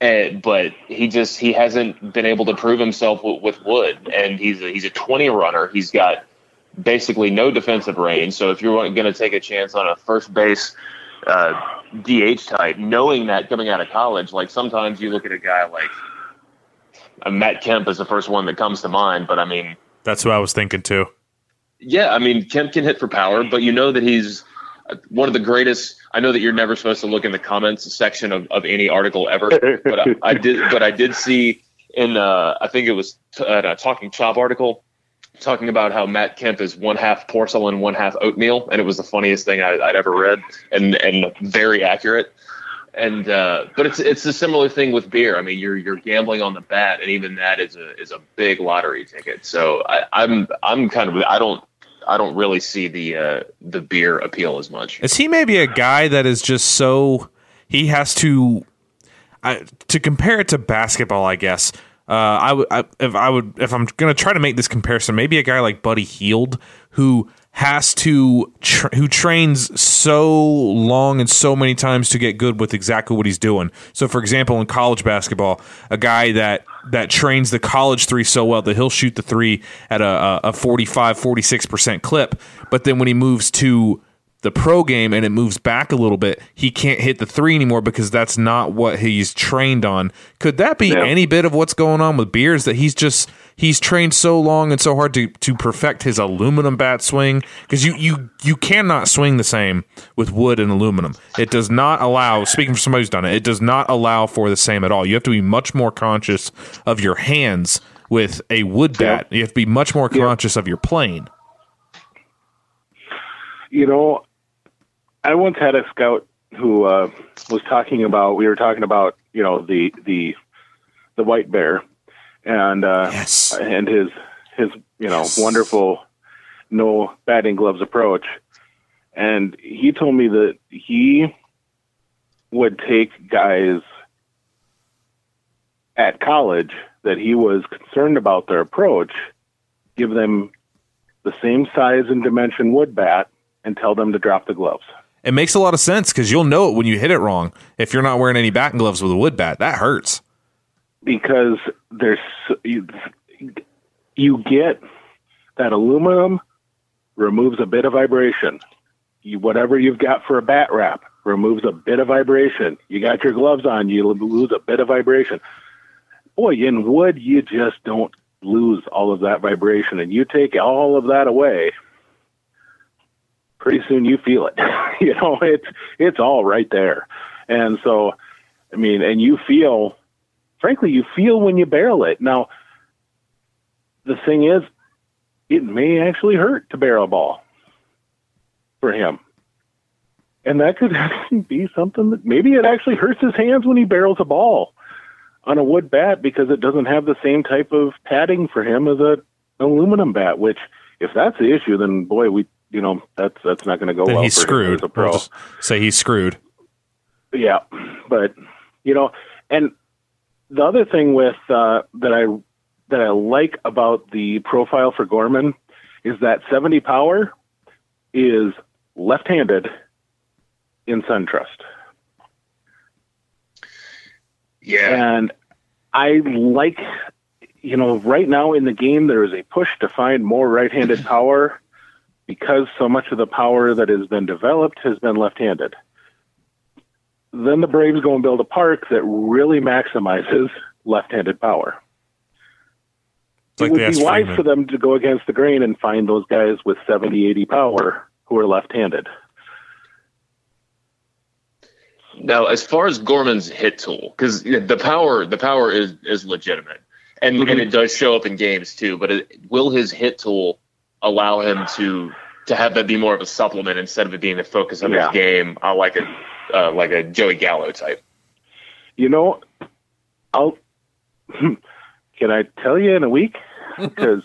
Uh, but he just he hasn't been able to prove himself with, with Wood, and he's a, he's a twenty runner. He's got basically no defensive range. So if you're going to take a chance on a first base uh, DH type, knowing that coming out of college, like sometimes you look at a guy like uh, Matt Kemp is the first one that comes to mind. But I mean, That's who I was thinking too. yeah, I mean, Kemp can hit for power, but you know that he's uh, one of the greatest. I know that you're never supposed to look in the comments section of, of any article ever, but I, I did. But I did see in uh, I think it was t- uh, a Talking Chop article talking about how Matt Kemp is one half porcelain, one half oatmeal, and it was the funniest thing I, I'd ever read, and and very accurate. And uh, but it's it's a similar thing with beer. I mean, you're you're gambling on the bat, and even that is a is a big lottery ticket. So I, I'm I'm kind of I don't I don't really see the uh, the beer appeal as much. Is he maybe a guy that is just so he has to I, to compare it to basketball? I guess uh, I would if I would if I'm gonna try to make this comparison, maybe a guy like Buddy Hield who has to tra- who trains so long and so many times to get good with exactly what he's doing. So for example in college basketball, a guy that that trains the college three so well that he'll shoot the three at a, a 45 46% clip, but then when he moves to the pro game and it moves back a little bit, he can't hit the three anymore because that's not what he's trained on. Could that be Yeah. any bit of what's going on with Beers that he's just he's trained so long and so hard to to perfect his aluminum bat swing because you you you cannot swing the same with wood and aluminum. It does not allow. Speaking for somebody who's done it, it does not allow for the same at all. You have to be much more conscious of your hands with a wood bat. You have to be much more conscious of your plane. you know, I once had a scout who uh, was talking about. We were talking about you know the the the white bear and uh, Yes. and his his you know wonderful no batting gloves approach, and he told me that he would take guys at college that he was concerned about their approach, give them the same size and dimension wood bat, and tell them to drop the gloves. It makes a lot of sense because you'll know it when you hit it wrong. If you're not wearing any batting gloves with a wood bat, that hurts. because there's you, you get that aluminum removes a bit of vibration. You, whatever you've got for a bat wrap removes a bit of vibration. You got your gloves on, you lose a bit of vibration. Boy, in wood, you just don't lose all of that vibration, and you take all of that away. Pretty soon, you feel it. you know, it's it's all right there, and so, I mean, and you feel frankly, you feel when you barrel it. Now, the thing is, it may actually hurt to barrel a ball for him. And that could actually be something that maybe it actually hurts his hands when he barrels a ball on a wood bat because it doesn't have the same type of padding for him as a an aluminum bat. Which, if that's the issue, then boy, we you know that's that's not going to go then well he's for him screwed. as a pro. We'll just say he's screwed. Yeah, but you know, and the other thing with uh, that I that I like about the profile for Gorman is that 70 power is left-handed in SunTrust, Yeah. and I like you know right now in the game there is a push to find more right-handed power because so much of the power that has been developed has been left-handed. Then the Braves go and build a park that really maximizes left-handed power. It's like it they would be wise Freeman. for them to go against the grain and find those guys with 70, 80 power who are left-handed. Now, as far as Gorman's hit tool, because the power, the power is is legitimate, and mm-hmm. and it does show up in games too. But it, will his hit tool allow him to to have that be more of a supplement instead of it being the focus of Yeah. his game, I like a uh, like a Joey Gallo type? You know, I'll. Can I tell you in a week? Because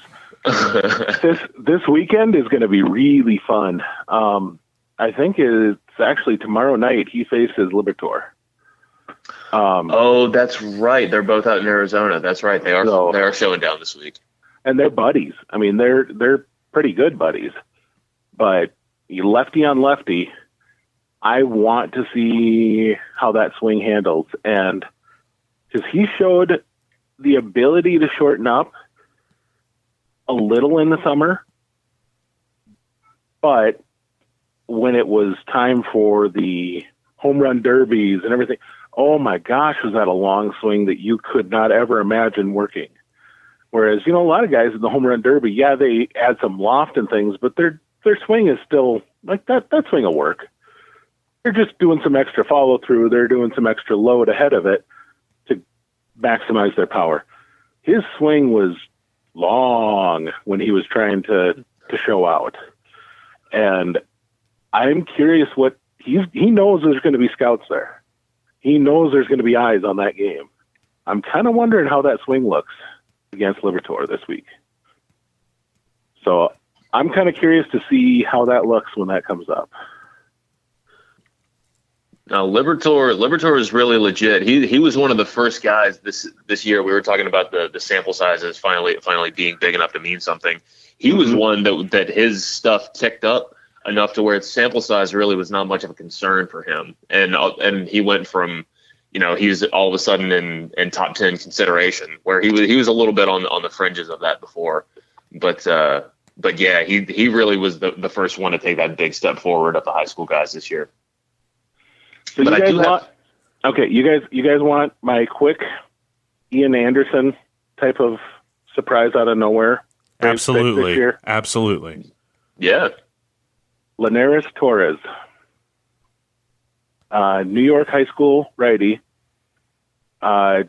this this weekend is going to be really fun. Um, I think it's actually tomorrow night. He faces Liberatore. Um, oh, that's right. They're both out in Arizona. That's right. They are So- they are showing down this week. and they're buddies. I mean, they're they're pretty good buddies. But lefty on lefty, I want to see how that swing handles, and because he showed the ability to shorten up a little in the summer, but when it was time for the home run derbies and everything, oh my gosh, was that a long swing that you could not ever imagine working. Whereas, you know, a lot of guys in the home run derby, yeah, they add some loft and things, but their their swing is still like that that swing will work. They're just doing some extra follow through, they're doing some extra load ahead of it to maximize their power. His swing was long when he was trying to to show out. And I'm curious what he's he knows there's going to be scouts there. he knows there's going to be eyes on that game. I'm kind of wondering how that swing looks against Liberatore this week. So I'm kind of curious to see how that looks when that comes up. Now, Liberatore, Liberatore is really legit. He he was one of the first guys this this year. We were talking about the the sample sizes finally finally being big enough to mean something. He was Mhm. one that that his stuff ticked up enough to where its sample size really was not much of a concern for him, and uh, and he went from, you know, he was all of a sudden in in top ten consideration where he was he was a little bit on on the fringes of that before, but uh, but yeah, he he really was the the first one to take that big step forward of the high school guys this year. So But I you guys do have- want? Okay, you guys, you guys want my quick Ian Anderson type of surprise out of nowhere? Braves This Absolutely. year? Absolutely. Yeah. Linares Torres, uh, New York high school righty, uh,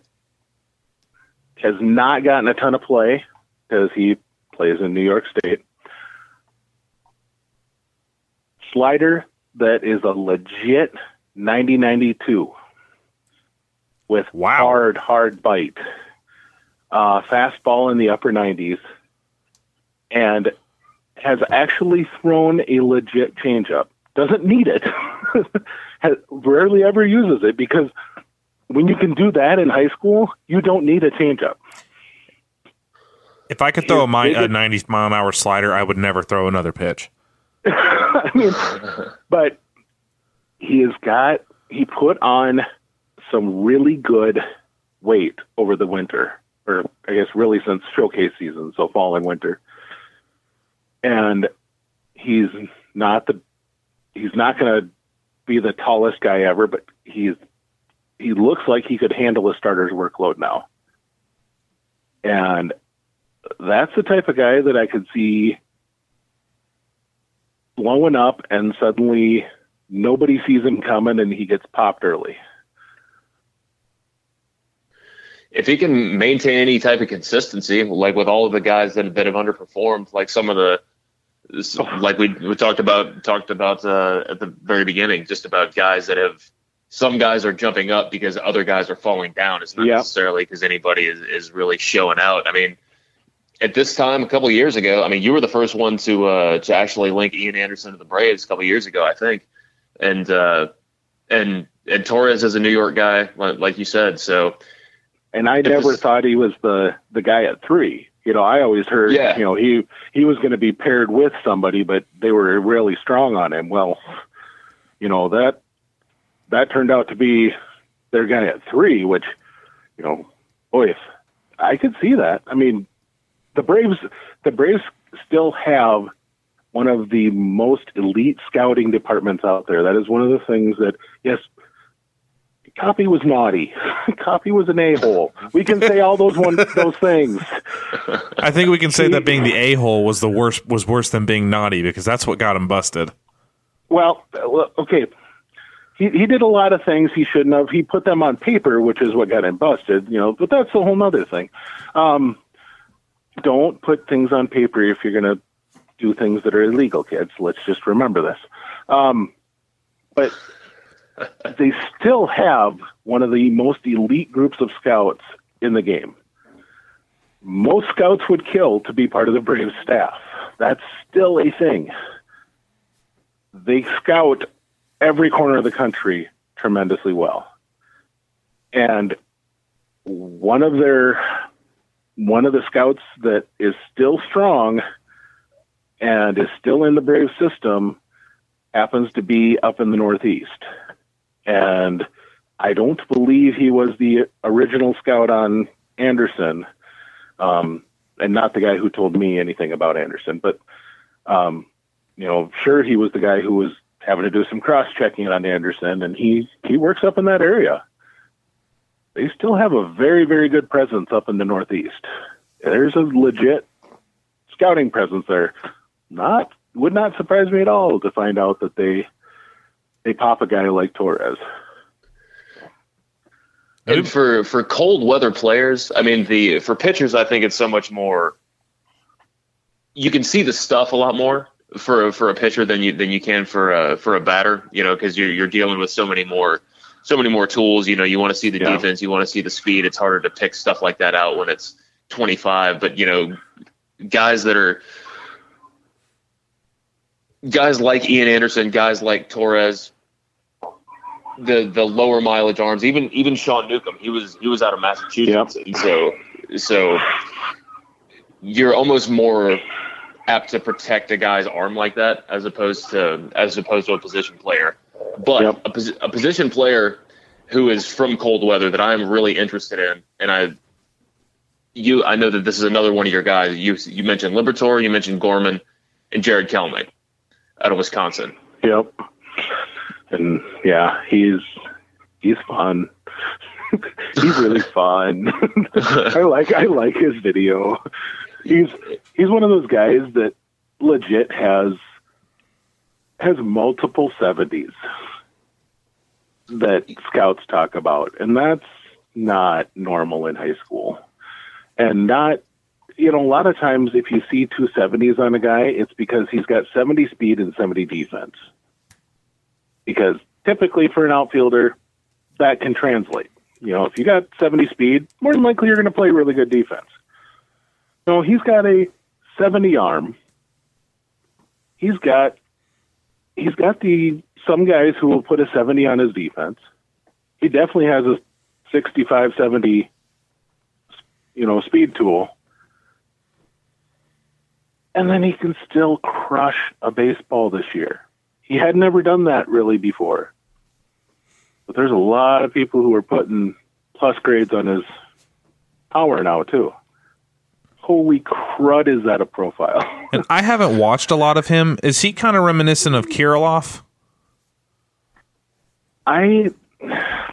has not gotten a ton of play because he plays in New York State. Slider that is a legit 90-92 with hard, hard bite. Uh, fastball in the upper 90s and has actually thrown a legit changeup. Doesn't need it. has, rarely ever uses it because when you can do that in high school, you don't need a changeup. If I could throw They a 90 mile an hour slider, I would never throw another pitch. I mean, but he has got he put on some really good weight over the winter, or I guess really since showcase season, so fall and winter. And he's not the he's not going to be the tallest guy ever, but he's he looks like he could handle a starter's workload now. And that's the type of guy that I could see blowing up and suddenly nobody sees him coming and he gets popped early. if he can maintain any type of consistency, like with all of the guys that, have underperformed, like some of the, like we, we talked about talked about uh, at the very beginning, just about guys that have some guys are jumping up because other guys are falling down. It's not Yeah. necessarily because anybody is, is really showing out. I mean, at this time a couple of years ago, I mean, you were the first one to uh, to actually link Ian Anderson to the Braves a couple of years ago, I think, and uh, and and Torres is a New York guy, like, you said, so. And I never this- thought he was the the guy at three. You know, I always heard Yeah. you know he he was going to be paired with somebody, but they were really strong on him. Well, you know that that turned out to be their guy at three, which you know, boy, if I could see that. I mean, the Braves the Braves still have one of the most elite scouting departments out there. That is one of the things that yes, Coppy was naughty. Coppy was an a hole. We can say all those one those things. I think we can say that being the a hole was the worst was worse than being naughty because that's what got him busted. Well, okay. He he did a lot of things he shouldn't have. He put them on paper, which is what got him busted. You know, but that's a whole other thing. Um, don't put things on paper if you're going to do things that are illegal, kids. Let's just remember this. Um, but they still have one of the most elite groups of scouts in the game. Most scouts would kill to be part of the Braves staff. That's still a thing. They scout every corner of the country tremendously well. And one of their one of the scouts that is still strong and is still in the Brave system happens to be up in the Northeast. And I don't believe he was the original scout on Anderson, um, and not the guy who told me anything about Anderson. But, um, you know, sure, he was the guy who was having to do some cross checking on Anderson, and he, he works up in that area. They still have a very, very good presence up in the Northeast. There's a legit scouting presence there. Not would not surprise me at all to find out that they they pop a guy like Torres. And for for cold weather players, I mean the for pitchers, I think it's so much more. You can see the stuff a lot more for for a pitcher than you than you can for a for a batter. You know, because you're you're dealing with so many more so many more tools. You know, you want to see the Yeah. defense, you want to see the speed. It's harder to pick stuff like that out when it's 25. But you know, guys that are guys like Ian Anderson, guys like Torres, the the lower mileage arms, even even Sean Newcomb, he was he was out of Massachusetts, and so so you're almost more apt to protect a guy's arm like that as opposed to as opposed to a position player. But Yep. a, posi- a position player who is from cold weather that I'm really interested in, and I you I know that this is another one of your guys. You you mentioned Liberatore, you mentioned Gorman, and Jarred Kelenic out of Wisconsin. Yep. And yeah, he's he's fun. he's really fun. I like I like his video. He's he's one of those guys that legit has has multiple seventies that scouts talk about, and that's not normal in high school, and not you know a lot of times if you see two seventies on a guy, it's because he's got seventy speed and seventy defense because typically for an outfielder, that can translate. You know, if you got 70 speed, more than likely you're going to play really good defense. So he's got a 70 arm. He's got he's got the some guys who will put a 70 on his defense. He definitely has a 65 70 you know, speed tool. And then he can still crush a baseball this year. He had never done that really before. But there's a lot of people who are putting plus grades on his power now too. Holy crud, is that a profile? And I haven't watched a lot of him. Is he kind of reminiscent of Kirilloff? I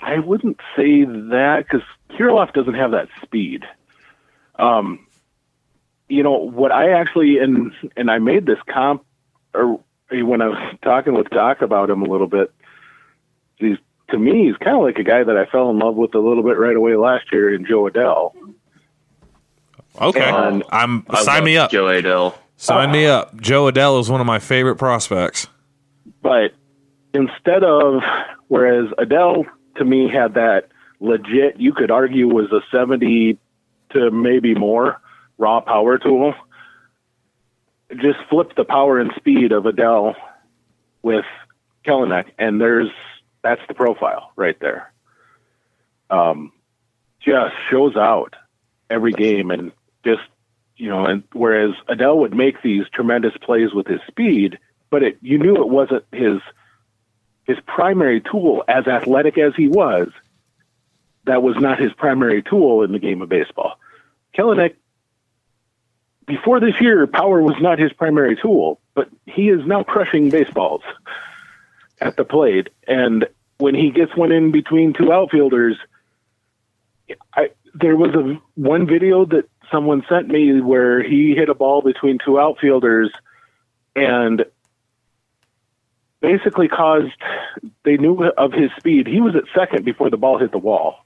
I wouldn't say that because Kirilloff doesn't have that speed. Um, you know what I actually and and I made this comp or when I was talking with Doc about him a little bit. He's to me he's kind of like a guy that I fell in love with a little bit right away last year in Jo Adell. Okay, And I'm I sign me up. Jo Adell. Sign me up. Jo Adell is one of my favorite prospects. But instead of, whereas Adell to me had that legit, you could argue was a 70 to maybe more raw power tool. Just flip the power and speed of Adell with Kelenic, and there's that's the profile right there. Um, just shows out every game, and just you know, and whereas Adell would make these tremendous plays with his speed, but it you knew it wasn't his his primary tool. As athletic as he was, that was not his primary tool in the game of baseball. Kelenic, before this year, power was not his primary tool, but he is now crushing baseballs at the plate. And when he gets one in between two outfielders, I there was a one video that someone sent me where he hit a ball between two outfielders and basically caused they knew of his speed. He was at second before the ball hit the wall.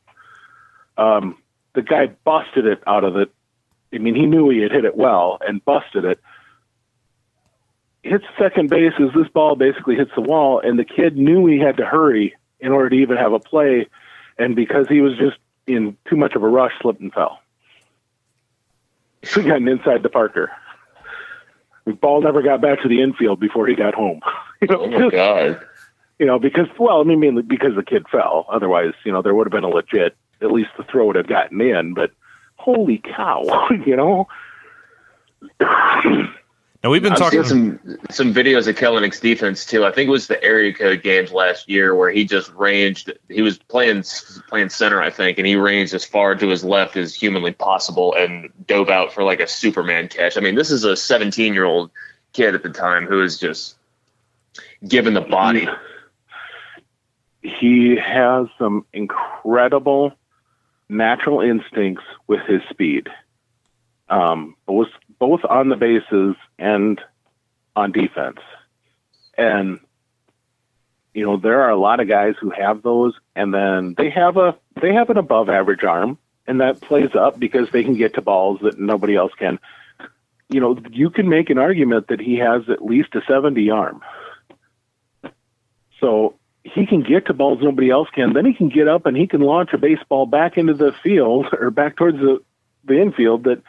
Um, the guy busted it out of it. I mean, he knew he had hit it well and busted it. Hits second base as this ball basically hits the wall, and the kid knew he had to hurry in order to even have a play. And because he was just in too much of a rush, slipped and fell. He got an inside the Parker. The ball never got back to the infield before he got home. you know, Oh my just- god. you know, because well, I mean, mainly because the kid fell. Otherwise, you know, there would have been a legit. At least the throw would have gotten in. But holy cow, you know. Now we've been I've talking. some some videos of Kelenic's defense too. I think it was the area code games last year where he just ranged. He was playing playing center, I think, and he ranged as far to his left as humanly possible and dove out for like a Superman catch. I mean, this is a 17 year old kid at the time who is just given the body. he has some incredible natural instincts with his speed, um, both both on the bases and on defense. And you know there are a lot of guys who have those, and then they have a they have an above average arm, and that plays up because they can get to balls that nobody else can. You know, you can make an argument that he has at least a 70 arm. So he can get to balls nobody else can. Then he can get up and he can launch a baseball back into the field or back towards the, the infield that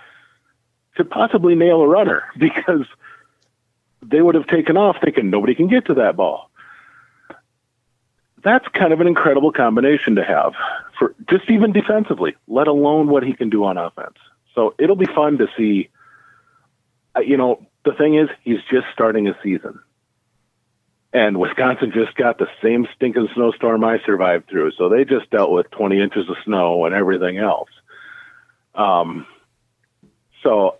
could possibly nail a runner because they would have taken off thinking nobody can get to that ball. That's kind of an incredible combination to have for just even defensively, let alone what he can do on offense. So it'll be fun to see. Uh, You know, the thing is, he's just starting a season. And Wisconsin just got the same stinking snowstorm I survived through. So they just dealt with 20 inches of snow and everything else. Um, so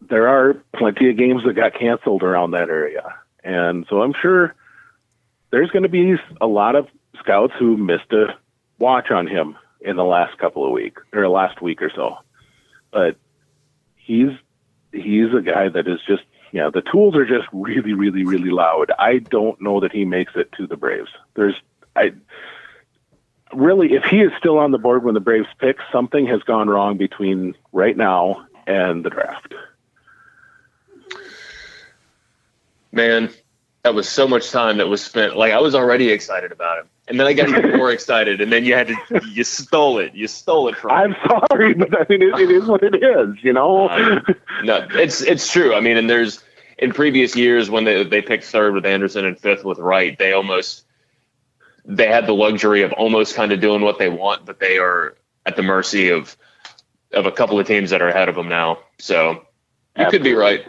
there are plenty of games that got canceled around that area. And so I'm sure there's going to be a lot of scouts who missed a watch on him in the last couple of weeks or last week or so. But he's he's a guy that is just yeah, the tools are just really, really, really loud. I don't know that he makes it to the Braves. There's I really if he is still on the board when the Braves pick, something has gone wrong between right now and the draft. Man, that was so much time that was spent. Like I was already excited about him, and then I got even more excited, and then you had to you stole it. You stole it from. me. I'm sorry, but I mean it, it is what it is, you know. Uh, no, it's it's true. I mean, and there's in previous years when they they picked third with Anderson and fifth with Wright, they almost they had the luxury of almost kind of doing what they want, but they are at the mercy of of a couple of teams that are ahead of them now. So you could be right,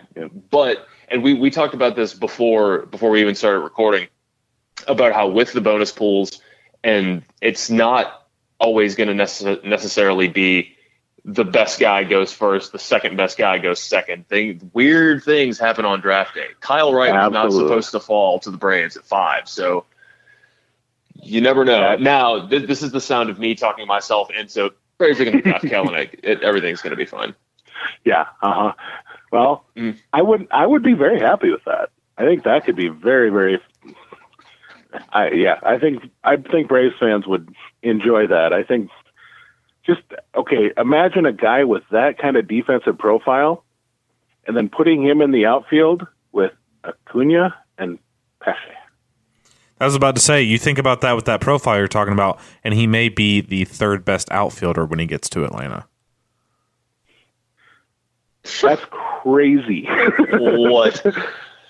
but and we we talked about this before before we even started recording about how with the bonus pools and it's not always going to necess- necessarily be the best guy goes first, the second best guy goes second. Thing weird things happen on draft day. Kyle Wright was not supposed to fall to the Braves at five, so you never know. Now th- this is the sound of me talking myself into Braves are going to draft Kelenic. It, everything's going to be fine. Yeah. Uh huh. Well, Mm. I would I would be very happy with that. I think that could be very very. I yeah. I think I think Braves fans would enjoy that. I think just okay. Imagine a guy with that kind of defensive profile, and then putting him in the outfield with Acuna and Pache. I was about to say, you think about that with that profile you're talking about, and he may be the third best outfielder when he gets to Atlanta. That's crazy. what?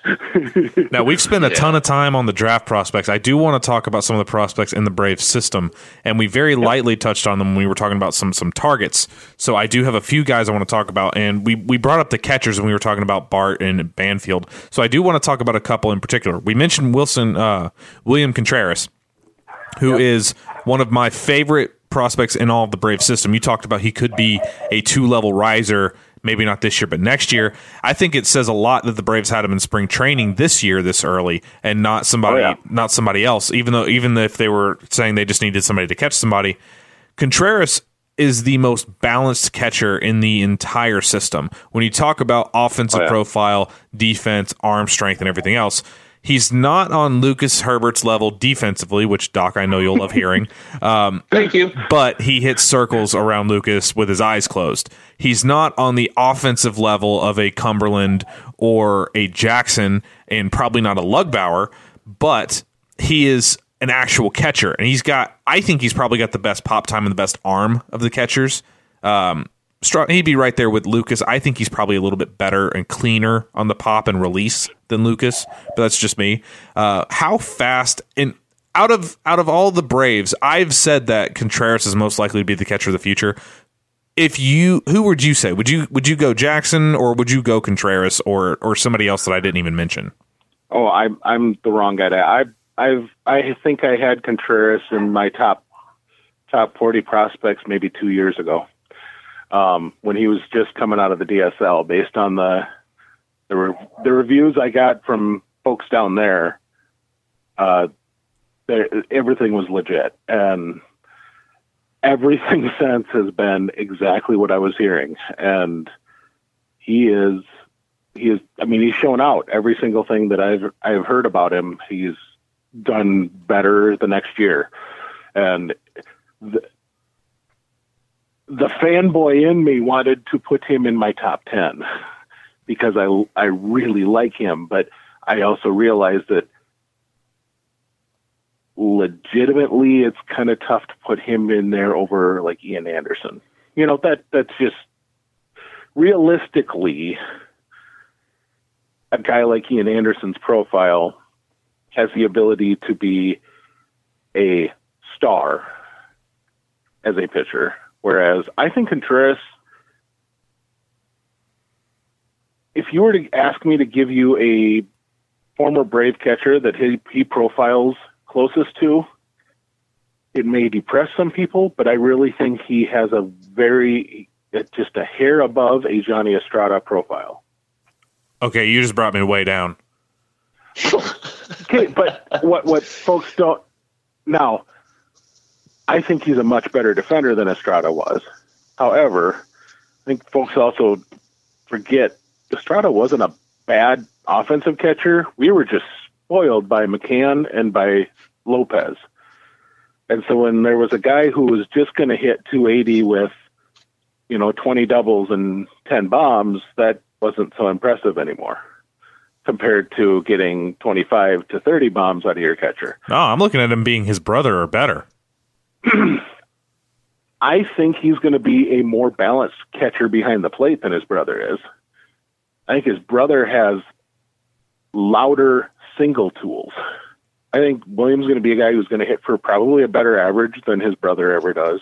Now we've spent a ton of time on the draft prospects. I do want to talk about some of the prospects in the Brave system, and we very lightly touched on them when we were talking about some some targets. So I do have a few guys I want to talk about, and we we brought up the catchers when we were talking about Bart and Banfield. So I do want to talk about a couple in particular. We mentioned Wilson uh, William Contreras, who is one of my favorite prospects in all of the Brave system. You talked about he could be a two level riser, maybe not this year, but next year. I think it says a lot that the Braves had him in spring training this year, this early, and not somebody, Oh, yeah. not somebody else. Even though, even if they were saying they just needed somebody to catch somebody, Contreras is the most balanced catcher in the entire system. When you talk about offensive Oh, yeah. profile, defense, arm strength, and everything else, he's not on Lucas Herbert's level defensively, which Doc I know you'll love hearing. Um, Thank you. but he hits circles around Lucas with his eyes closed. He's not on the offensive level of a Cumberland or a Jackson, and probably not a Lugbauer, but he is an actual catcher, and he's got. I think he's probably got the best pop time and the best arm of the catchers. Um, he'd be right there with Lucas. I think he's probably a little bit better and cleaner on the pop and release than Lucas, but that's just me. Uh, how fast and out of out of all the Braves, I've said that Contreras is most likely to be the catcher of the future. If you, who would you say? Would you would you go Jackson or would you go Contreras or or somebody else that I didn't even mention? Oh, I'm I'm the wrong guy. I I've I think I had Contreras in my top top 40 prospects maybe two years ago, um, when he was just coming out of the DSL. Based on the the, re- the reviews I got from folks down there, uh, everything was legit, and everything since has been exactly what I was hearing, and he is he is I mean he's shown out. Every single thing that I've I've heard about him he's done better the next year. And the fanboy in me wanted to put him in my top 10 because I I really like him but I also realized that legitimately, it's kind of tough to put him in there over like Ian Anderson. You know that that's just realistically a guy like Ian Anderson's profile has the ability to be a star as a pitcher, whereas I think Contreras. If you were to ask me to give you a former Brave catcher that he, he profiles closest to, it may depress some people, but I really think he has a very, just a hair above a Johnny Estrada profile. Okay, you just brought me way down. Okay, but what what folks don't now, I think he's a much better defender than Estrada was. However, I think folks also forget Estrada wasn't a bad offensive catcher. We were just spoiled by McCann and by Lopez. And so when there was a guy who was just going to hit 280 with, you know, 20 doubles and 10 bombs, that wasn't so impressive anymore compared to getting 25 to 30 bombs out of your catcher. No, I'm looking at him being his brother or better. I think he's going to be a more balanced catcher behind the plate than his brother is. I think his brother has louder single tools. I think Williams is going to be a guy who's going to hit for probably a better average than his brother ever does.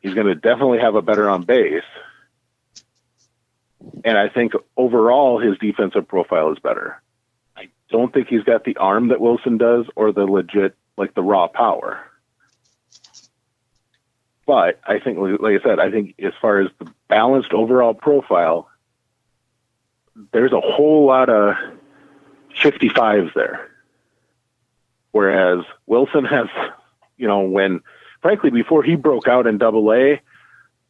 He's going to definitely have a better on base. And I think overall his defensive profile is better. I don't think he's got the arm that Wilson does or the legit, like the raw power. But I think, like I said, I think as far as the balanced overall profile, there's a whole lot of 55s there. Whereas Wilson has, you know, when frankly before he broke out in Double A,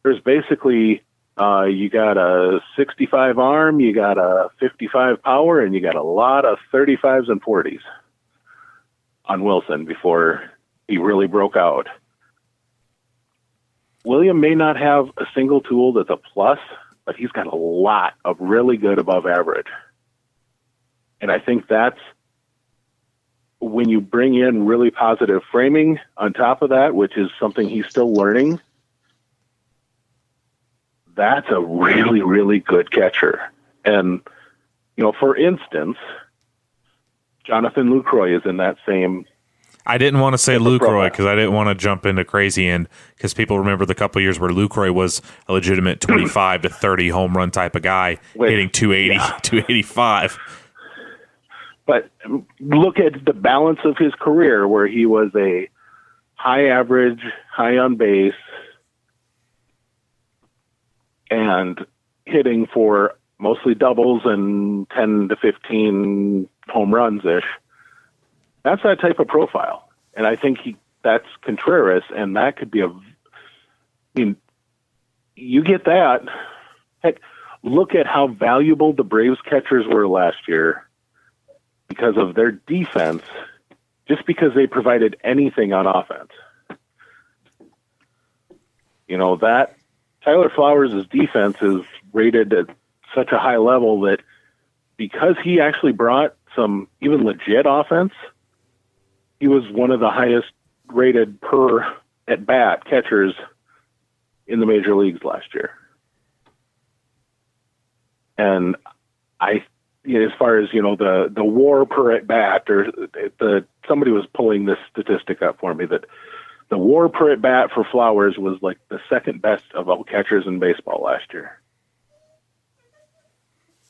there's basically uh, you got a 65 arm, you got a 55 power, and you got a lot of 35s and 40s on Wilson before he really broke out. William may not have a single tool that's a plus, but he's got a lot of really good above average. And I think that's when you bring in really positive framing on top of that, which is something he's still learning, that's a really, really good catcher. And, you know, for instance, Jonathan Lucroy is in that same. I didn't want to say Lucroy because I didn't want to jump into crazy and because people remember the couple years where Lucroy was a legitimate 25 to 30 home run type of guy, Wait, hitting 280, yeah. 285. But look at the balance of his career where he was a high average, high on base, and hitting for mostly doubles and 10 to 15 home runs ish. That's that type of profile. And I think he that's Contreras, and that could be a. I mean, you get that. Heck, look at how valuable the Braves catchers were last year because of their defense, just because they provided anything on offense. You know, that Tyler Flowers' defense is rated at such a high level that because he actually brought some even legit offense, he was one of the highest rated per at bat catchers in the major leagues last year. And I, you know, as far as you know, the the WAR per at bat, or the somebody was pulling this statistic up for me that the WAR per at bat for Flowers was like the second best of all catchers in baseball last year.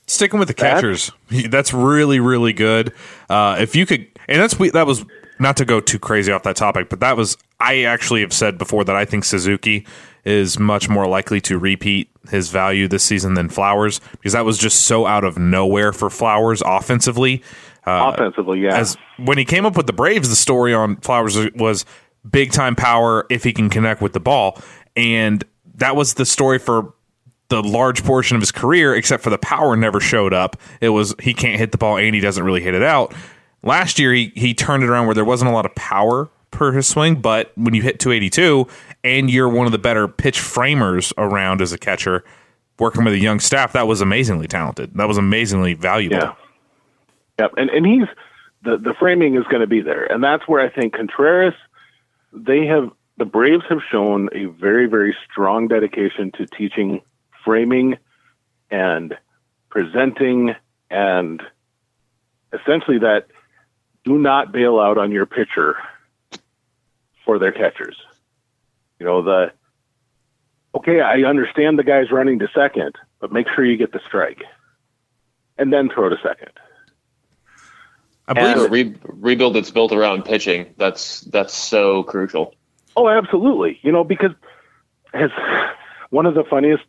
Sticking with the catchers, that's really really good. Uh, if you could, and that's that was not to go too crazy off that topic, but that was I actually have said before that I think Suzuki is much more likely to repeat his value this season than Flowers because that was just so out of nowhere for Flowers offensively. Uh, Offensively, yeah. as when he came up with the Braves, the story on Flowers was big time power if he can connect with the ball, and that was the story for the large portion of his career, except for the power never showed up. It was he can't hit the ball and he doesn't really hit it out. Last year he he turned it around where there wasn't a lot of power per his swing, but when you hit 282 and you're one of the better pitch framers around as a catcher, working with a young staff, that was amazingly talented. That was amazingly valuable. Yeah. Yep. And and he's the the framing is going to be there, and that's where I think Contreras. They have the Braves have shown a very very strong dedication to teaching framing and presenting and essentially that do not bail out on your pitcher for their catchers. You know, the okay, I understand the guy's running to second, but make sure you get the strike. And then throw to second. I believe And a re- rebuild that's built around pitching. That's that's so crucial. Oh, absolutely. You know, because as one of the funniest,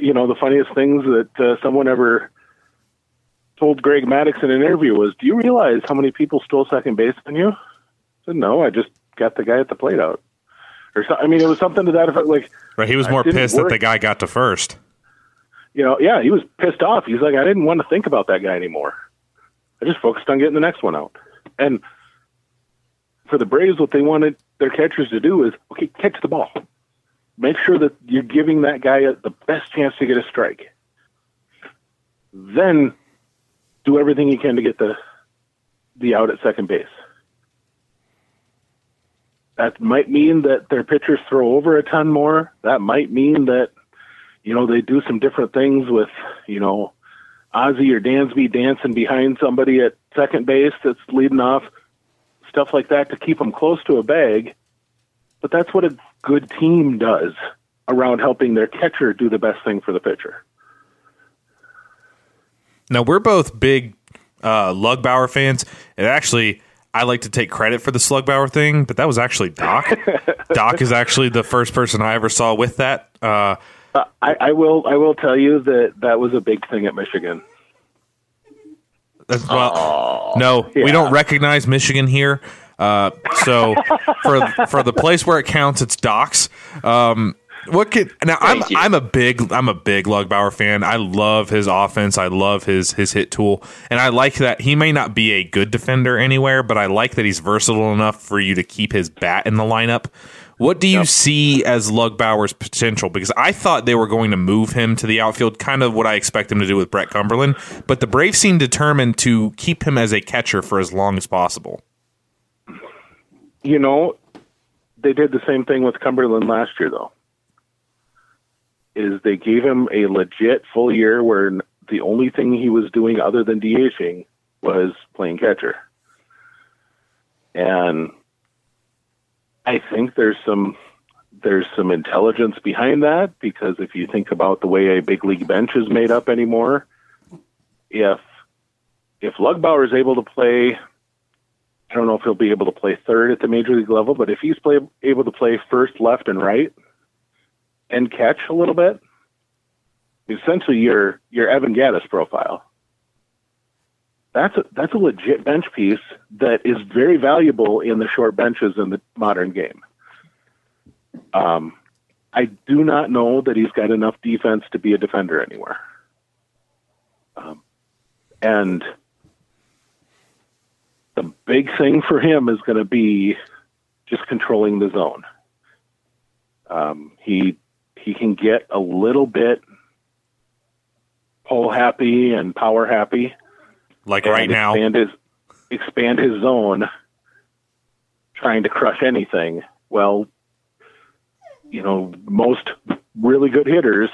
you know, the funniest things that uh, someone ever told Greg Maddux in an interview was, "Do you realize how many people stole second base on you?" I said, "No, I just got the guy at the plate out." Or so, I mean, it was something to that effect. Like, right, he was more pissed that the guy got to first. you know, yeah, he was pissed off. He's like, I didn't want to think about that guy anymore. I just focused on getting the next one out. And for the Braves, what they wanted their catchers to do is, okay, catch the ball. Make sure that you're giving that guy the best chance to get a strike. Then do everything you can to get the the out at second base. That might mean that their pitchers throw over a ton more. That might mean that you know, they do some different things with, you know, Ozzie or Dansby dancing behind somebody at second base that's leading off, stuff like that to keep them close to a bag. But that's what a good team does around helping their catcher do the best thing for the pitcher. Now we're both big uh, Lugbauer fans, and actually, I like to take credit for the Slugbauer thing, but that was actually Doc. Doc is actually the first person I ever saw with that. Uh, Uh, I, I will. I will tell you that that was a big thing at Michigan. That's- well, no, we don't recognize Michigan here. Uh, so for for the place where it counts, it's Doc's. Um, what could now? I'm you. I'm a big I'm a big Lugbauer fan. I love his offense. I love his his hit tool, and I like that he may not be a good defender anywhere, but I like that he's versatile enough for you to keep his bat in the lineup. What do you see as Lugbauer's potential? Because I thought they were going to move him to the outfield, kind of what I expect him to do with Brett Cumberland. But the Braves seem determined to keep him as a catcher for as long as possible. You know, they did the same thing with Cumberland last year, though. Is they gave him a legit full year where the only thing he was doing other than DHing was playing catcher. And I think there's some there's some intelligence behind that because if you think about the way a big league bench is made up anymore, if if Lugbauer is able to play I don't know if he'll be able to play third at the major league level, but if he's play, able to play first, left, and right, and catch a little bit, essentially your your Evan Gattis profile. That's a, that's a legit bench piece that is very valuable in the short benches in the modern game. Um, I do not know that he's got enough defense to be a defender anywhere. Um, and the big thing for him is going to be just controlling the zone. Um, he he can get a little bit pole happy and power happy. Like right now, expand his expand his zone, trying to crush anything. Well, you know, most really good hitters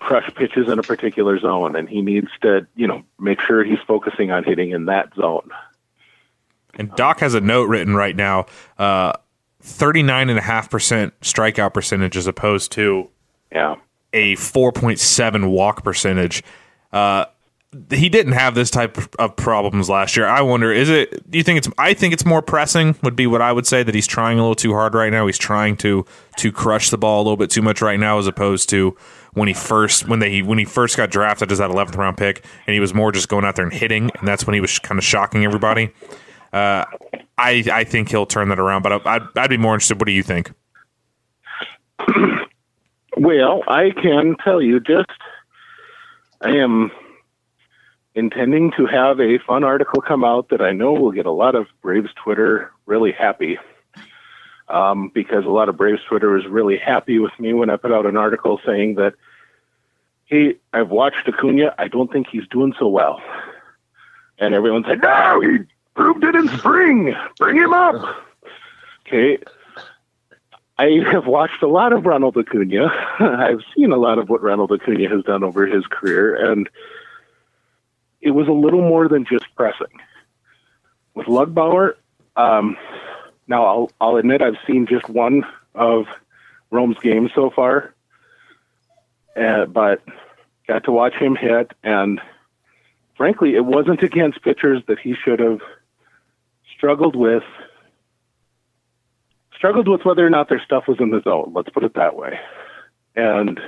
crush pitches in a particular zone, and he needs to, you know, make sure he's focusing on hitting in that zone. and Doc has a note written right now: uh, thirty-nine and a half percent strikeout percentage as opposed to Yeah. a 4.7 walk percentage. Uh, he didn't have this type of problems last year. I wonder, is it? Do you think it's? I think it's more pressing. Would be what I would say that he's trying a little too hard right now. He's trying to to crush the ball a little bit too much right now, as opposed to when he first when they when he first got drafted as that 11th round pick, and he was more just going out there and hitting, and that's when he was kind of shocking everybody. Uh, I I think he'll turn that around, but I'd, I'd be more interested. What do you think? Well, I can tell you just I am intending to have a fun article come out that I know will get a lot of Braves Twitter really happy. Um, because a lot of Braves Twitter was really happy with me when I put out an article saying that, hey, I've watched Acuna. I don't think he's doing so well. And everyone said, no, he proved it in spring. Bring him up. Okay. I have watched a lot of Ronald Acuna. I've seen a lot of what Ronald Acuna has done over his career, and it was a little more than just pressing. With Lugbauer, um, now I'll, I'll admit I've seen just one of Rome's games so far, uh, but got to watch him hit, and frankly, it wasn't against pitchers that he should have struggled with struggled with whether or not their stuff was in the zone. Let's put it that way. And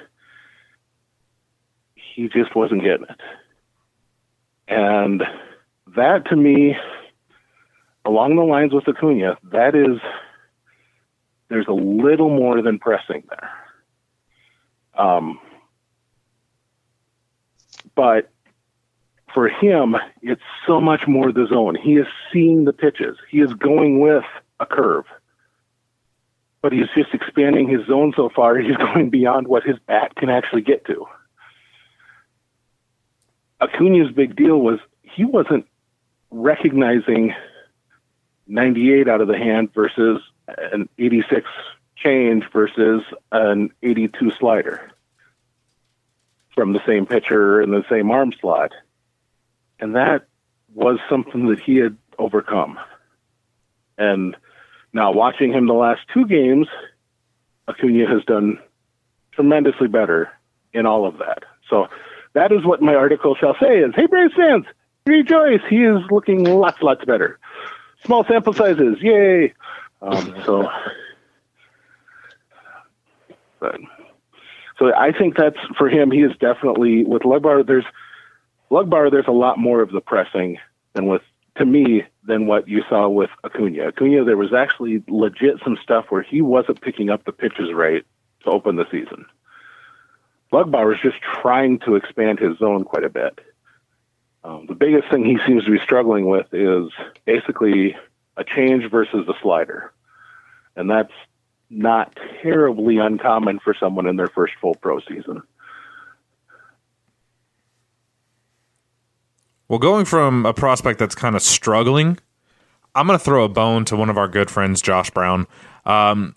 he just wasn't getting it. And that to me, along the lines with Acuna, that is, there's a little more than pressing there. Um, but for him, it's so much more the zone. He is seeing the pitches. He is going with a curve but he's just expanding his zone so far. He's going beyond what his bat can actually get to. Acuna's big deal was he wasn't recognizing 98 out of the hand versus an 86 change versus an 82 slider from the same pitcher in the same arm slot. And that was something that he had overcome. And now, watching him the last two games, Acuna has done tremendously better in all of that. So that is what my article shall say is, hey, Braves fans, rejoice. He is looking lots, lots better. Small sample sizes. Yay. Um, so, but, so I think that's for him. He is definitely with Lugbauer. There's Lugbauer. There's a lot more of the pressing than with to me than what you saw with Acuna. Acuna, there was actually legit some stuff where he wasn't picking up the pitches right to open the season. Lugbauer is just trying to expand his zone quite a bit. Um, the biggest thing he seems to be struggling with is basically a change versus a slider. And that's not terribly uncommon for someone in their first full pro season. Well, going from a prospect that's kind of struggling, I'm going to throw a bone to one of our good friends, Josh Brown. Um,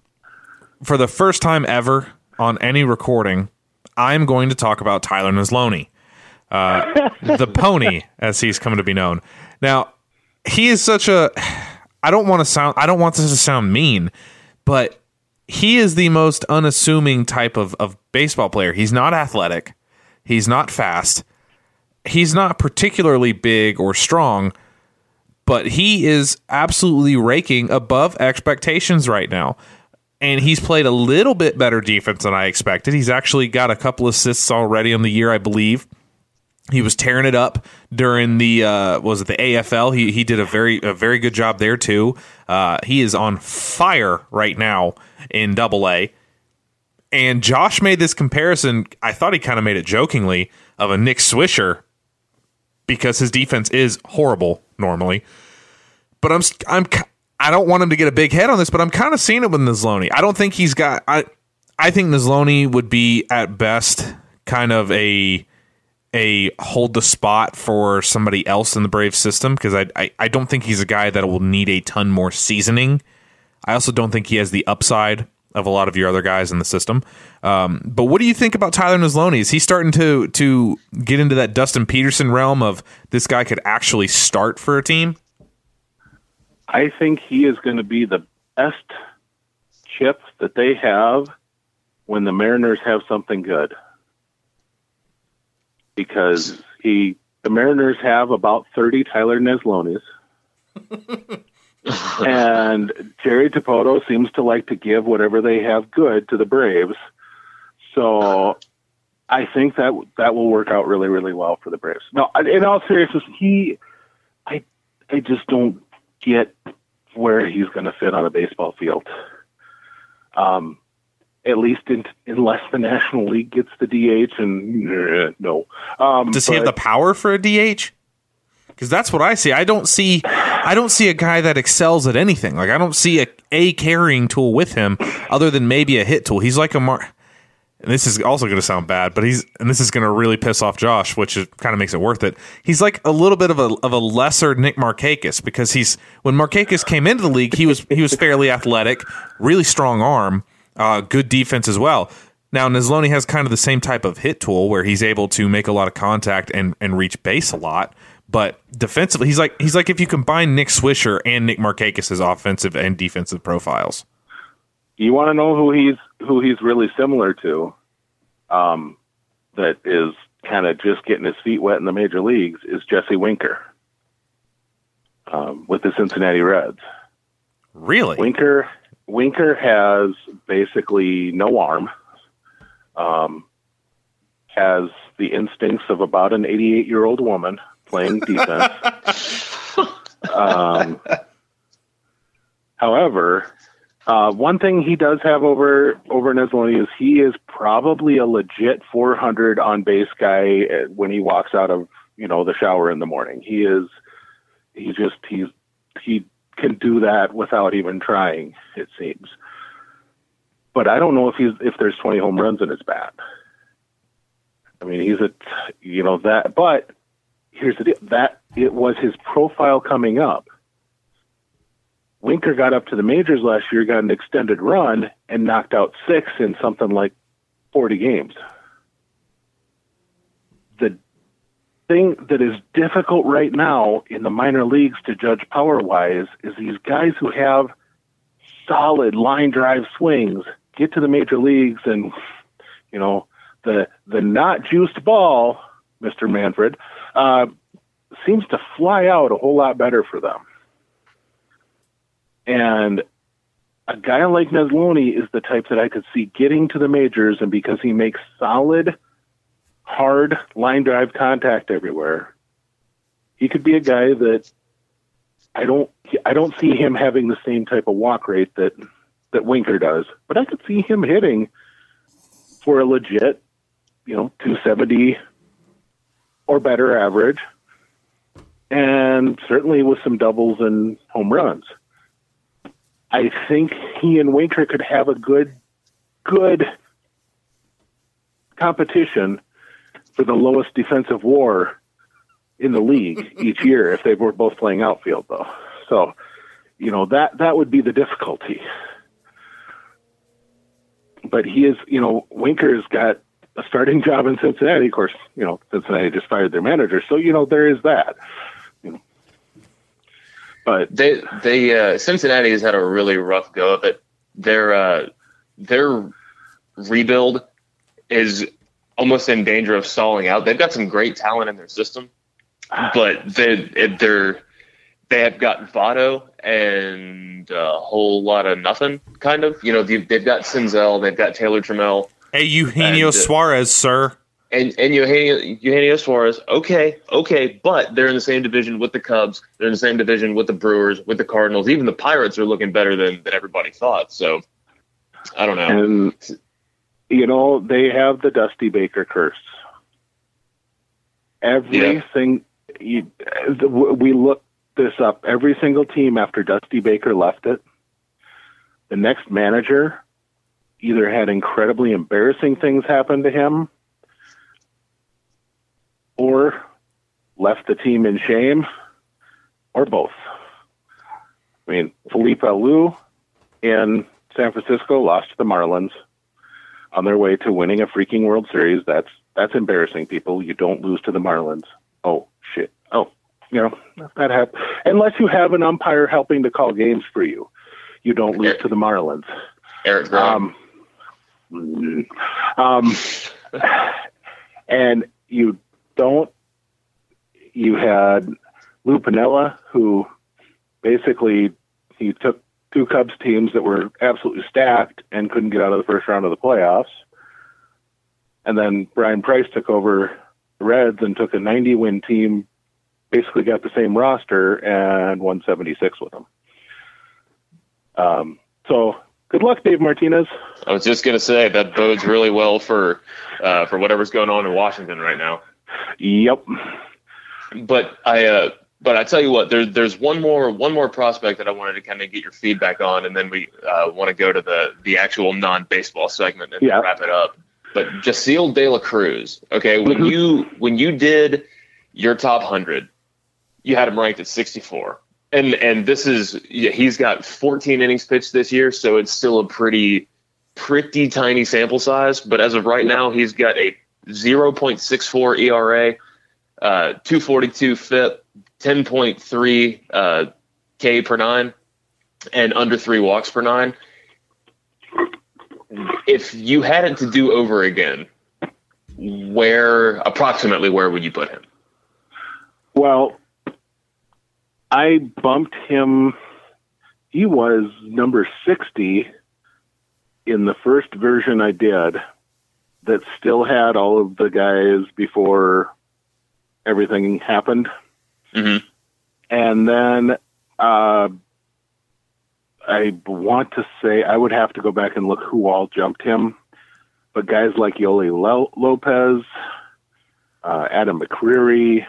for the first time ever on any recording, I'm going to talk about Tyler Neslony, uh, the pony, as he's come to be known. Now, he is such a. I don't want to sound. I don't want this to sound mean, but he is the most unassuming type of, of baseball player. He's not athletic. He's not fast he's not particularly big or strong, but he is absolutely raking above expectations right now. And he's played a little bit better defense than I expected. He's actually got a couple assists already on the year, I believe. He was tearing it up during the uh, was it the AFL? He he did a very a very good job there too. Uh, he is on fire right now in Double A. And Josh made this comparison. I thought he kind of made it jokingly of a Nick Swisher because his defense is horrible normally. But I'm I'm I don't want him to get a big head on this, but I'm kind of seeing it with Neslony. I don't think he's got I I think Neslony would be at best kind of a a hold the spot for somebody else in the Brave system because I, I I don't think he's a guy that will need a ton more seasoning. I also don't think he has the upside of a lot of your other guys in the system. Um, but what do you think about Tyler Neslony? Is he starting to to get into that Dustin Peterson realm of this guy could actually start for a team? I think he is going to be the best chip that they have when the Mariners have something good. Because he the Mariners have about 30 Tyler Neslonis. and Jerry Dipoto seems to like to give whatever they have good to the Braves. So I think that that will work out really, really well for the Braves. No, in all seriousness, he, I, I just don't get where he's going to fit on a baseball field. Um, at least in, unless the National League gets the DH, and uh, no. Um, Does he have the power for a DH? Because that's what I see. I don't see I don't see a guy that excels at anything. Like I don't see a a carrying tool with him other than maybe a hit tool. He's like a mar- and this is also going to sound bad, but he's and this is going to really piss off Josh, which kind of makes it worth it. He's like a little bit of a of a lesser Nick Markakis because he's when Markakis came into the league, he was he was fairly athletic, really strong arm, uh, good defense as well. Now Neslony has kind of the same type of hit tool where he's able to make a lot of contact and and reach base a lot. But defensively, he's like he's like if you combine Nick Swisher and Nick Markakis' offensive and defensive profiles. You want to know who he's who he's really similar to? Um, that is kind of just getting his feet wet in the major leagues is Jesse Winker um, with the Cincinnati Reds. Really, Winker Winker has basically no arm. Um, has the instincts of about an 88 year old woman playing defense. um, however, uh, one thing he does have over over Neslony is he is probably a legit 400 on base guy when he walks out of you know the shower in the morning. He is he just he's he can do that without even trying. It seems, but I don't know if he's if there's 20 home runs in his bat. I mean, he's a you know that, but here's the deal that it was his profile coming up. Winker got up to the majors last year, got an extended run, and knocked out six in something like 40 games. The thing that is difficult right now in the minor leagues to judge power wise is these guys who have solid line drive swings get to the major leagues and, you know, the, the not juiced ball, Mr. Manfred, uh, seems to fly out a whole lot better for them. And a guy like Neslony is the type that I could see getting to the majors, and because he makes solid, hard line drive contact everywhere, he could be a guy that I don't I don't see him having the same type of walk rate that that Winker does, but I could see him hitting for a legit, you know, 270 or better average, and certainly with some doubles and home runs. I think he and Winker could have a good, good competition for the lowest defensive WAR in the league each year if they were both playing outfield, though. So, you know that that would be the difficulty. But he is, you know, Winker's got a starting job in Cincinnati. Of course, you know, Cincinnati just fired their manager, so you know there is that. You know. But they they uh, Cincinnati has had a really rough go of it. Their uh, their rebuild is almost in danger of stalling out. They've got some great talent in their system, but they they're they have got Votto and a whole lot of nothing. Kind of, you know, they've, they've got Senzel, they've got Taylor Trammell, Hey, Eugenio And, uh, Suarez, sir. and and Eugenio, Eugenio Suarez. Okay, okay, but they're in the same division with the Cubs. They're in the same division with the Brewers, with the Cardinals. Even the Pirates are looking better than than everybody thought. So I don't know. and you know they have the Dusty Baker curse. Everything you, we looked this up. Every single team after Dusty Baker left it, the next manager either had incredibly embarrassing things happen to him, or left the team in shame, or both. I mean, Felipe Alou in San Francisco lost to the Marlins on their way to winning a freaking World Series. That's that's embarrassing, people. You don't lose to the Marlins. Oh shit. Oh, you know that happens. Unless you have an umpire helping to call games for you, you don't lose to the Marlins. Eric. Um, um, and you don't. You had Lou Piniella, who basically he took two Cubs teams that were absolutely stacked and couldn't get out of the first round of the playoffs. And then Bryan Price took over the Reds and took a 90 win team, basically got the same roster and won 76 with them. Um, so good luck, Dave Martinez. I was just gonna say that bodes really well for uh, for whatever's going on in Washington right now. Yep. But I uh, but I tell you what, there's there's one more one more prospect that I wanted to kind of get your feedback on, and then we uh, want to go to the the actual non baseball segment and Yeah. wrap it up. but Jasseel De La Cruz. Okay, when Mhm. you when you did your top hundred, you had him ranked at 64, and and this is he's got 14 innings pitched this year, so it's still a pretty pretty tiny sample size. But as of right now, he's got a 0.64 ERA, uh, 242 FIP, 10.3 uh, K per nine, and under three walks per nine. If you had it to do over again, where approximately where would you put him? Well, I bumped him. He was number 60 in the first version I did that still had all of the guys before everything happened. Mhm. And then uh, I want to say I would have to go back and look who all jumped him. But guys like Yoli Lo- Lopez, uh, Adam McCreery,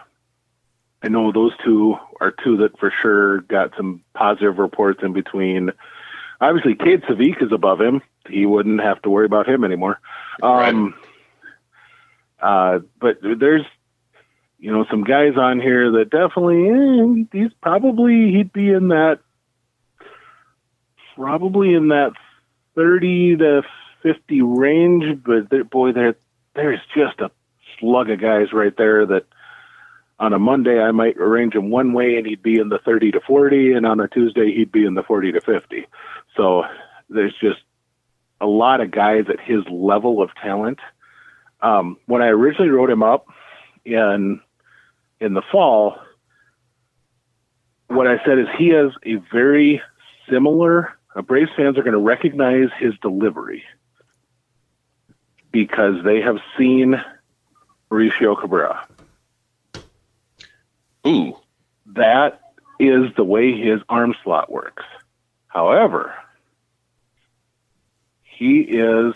I know those two are two that for sure got some positive reports in between. Obviously, Cade Savik is above him. He wouldn't have to worry about him anymore. Um, uh, but there's, you know, some guys on here that definitely, eh, he's probably, he'd be in that, probably in that 30 to 50 range. But there, boy, there, there's just a slug of guys right there that on a Monday I might arrange him one way and he'd be in the 30 to 40, and on a Tuesday he'd be in the 40 to 50. So there's just a lot of guys at his level of talent. Um, when I originally wrote him up in in the fall, what I said is he has a very similar. Uh, Braves fans are going to recognize his delivery because they have seen Mauricio Cabrera. Ooh, that is the way his arm slot works. However, he is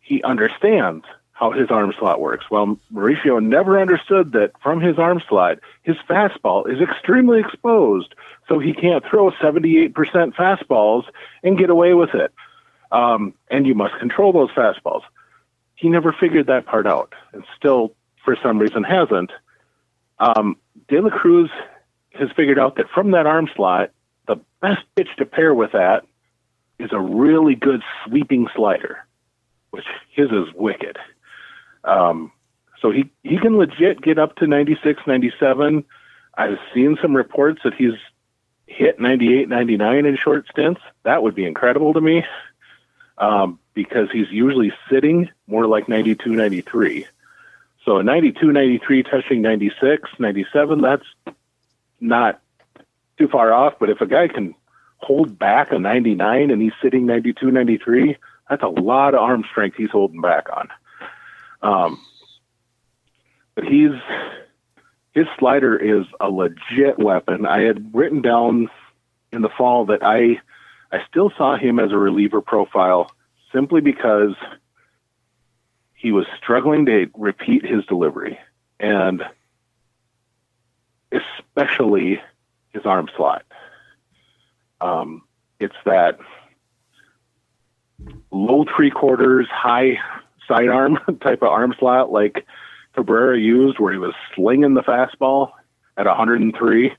he understands how his arm slot works. Well, Mauricio never understood that from his arm slot, his fastball is extremely exposed, so he can't throw 78% fastballs and get away with it. Um, and you must control those fastballs. He never figured that part out, and still, for some reason, hasn't. Um, De La Cruz has figured out that from that arm slot, the best pitch to pair with that is a really good sweeping slider, which his is wicked. Um, so he, he can legit get up to 96, 97. I've seen some reports that he's hit 98, 99 in short stints. That would be incredible to me um, because he's usually sitting more like 92, 93. So 92, 93 touching 96, 97, that's not too far off. But if a guy can hold back a 99 and he's sitting 92, 93, that's a lot of arm strength he's holding back on. Um, but he's his slider is a legit weapon. I had written down in the fall that I I still saw him as a reliever profile simply because he was struggling to repeat his delivery and especially his arm slot. Um, it's that low three quarters, high sidearm type of arm slot like Cabrera used, where he was slinging the fastball at 103,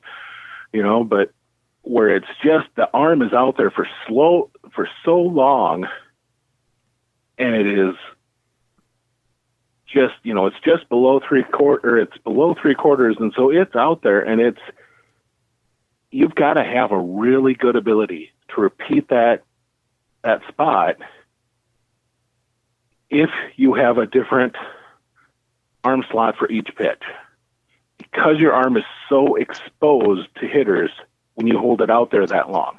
you know, but where it's just the arm is out there for slow for so long, and it is just you know it's just below three quarter it's below three quarters and so it's out there and it's you've got to have a really good ability to repeat that that spot if you have a different arm slot for each pitch. Because your arm is so exposed to hitters when you hold it out there that long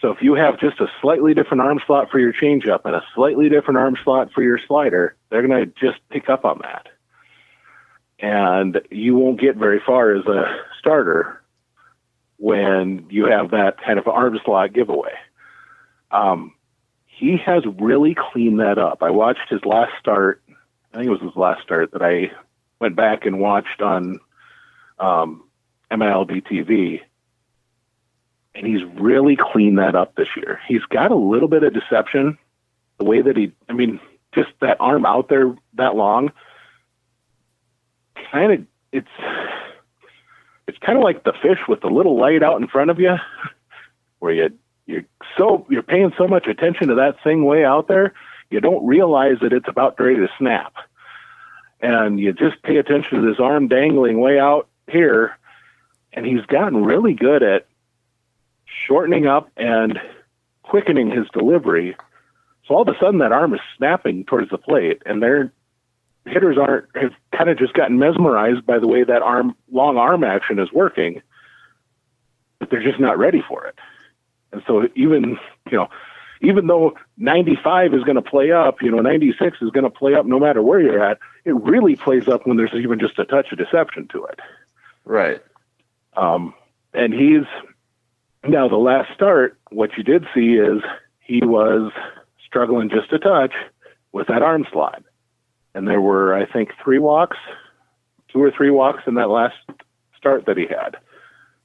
so if you have just a slightly different arm slot for your changeup and a slightly different arm slot for your slider, they're going to just pick up on that. And you won't get very far as a starter when you have that kind of arm slot giveaway. Um, he has really cleaned that up. I watched his last start. I think it was his last start that I went back and watched on um, MLB TV and he's really cleaned that up this year. He's got a little bit of deception, the way that he, I mean, just that arm out there that long, kind of it's it's kind of like the fish with the little light out in front of you, where you you're so you're paying so much attention to that thing way out there, you don't realize that it's about ready to snap, and you just pay attention to this arm dangling way out here, and he's gotten really good at shortening up and quickening his delivery. So all of a sudden, that arm is snapping towards the plate, and their hitters aren't have kind of just gotten mesmerized by the way that arm long arm action is working, but they're just not ready for it. And so even you know, even though 95 is going to play up, you know, 96 is going to play up no matter where you're at. It really plays up when there's even just a touch of deception to it. Right. Um, and he's now the last start. What you did see is he was struggling just a touch with that arm slide, and there were I think three walks, two or three walks in that last start that he had.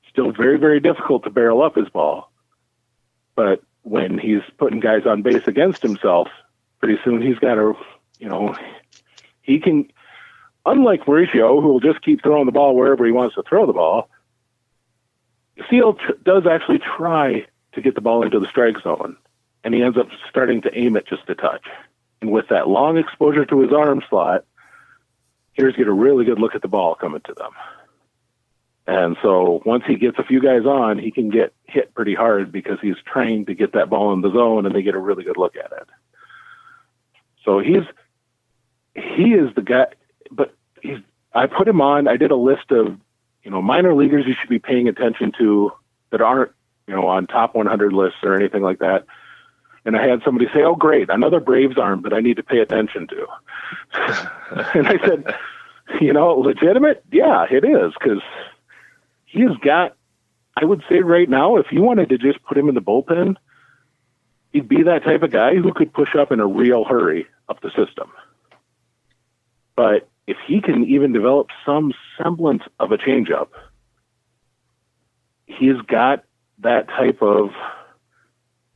Still very very difficult to barrel up his ball, but when he's putting guys on base against himself, pretty soon he's got to, you know, he can. Unlike Mauricio, who will just keep throwing the ball wherever he wants to throw the ball, Seal tr- does actually try to get the ball into the strike zone, and he ends up starting to aim it just a touch. And with that long exposure to his arm slot, hitters get a really good look at the ball coming to them. And so once he gets a few guys on, he can get hit pretty hard because he's trying to get that ball in the zone and they get a really good look at it. So he's he is the guy but he's I put him on I did a list of, you know, minor leaguers you should be paying attention to that aren't, you know, on top 100 lists or anything like that. And I had somebody say, "Oh, great, another Braves arm that I need to pay attention to." and I said, "You know, legitimate? Yeah, it is because he's got, I would say right now, if you wanted to just put him in the bullpen, he'd be that type of guy who could push up in a real hurry up the system. But if he can even develop some semblance of a changeup, he's got that type of,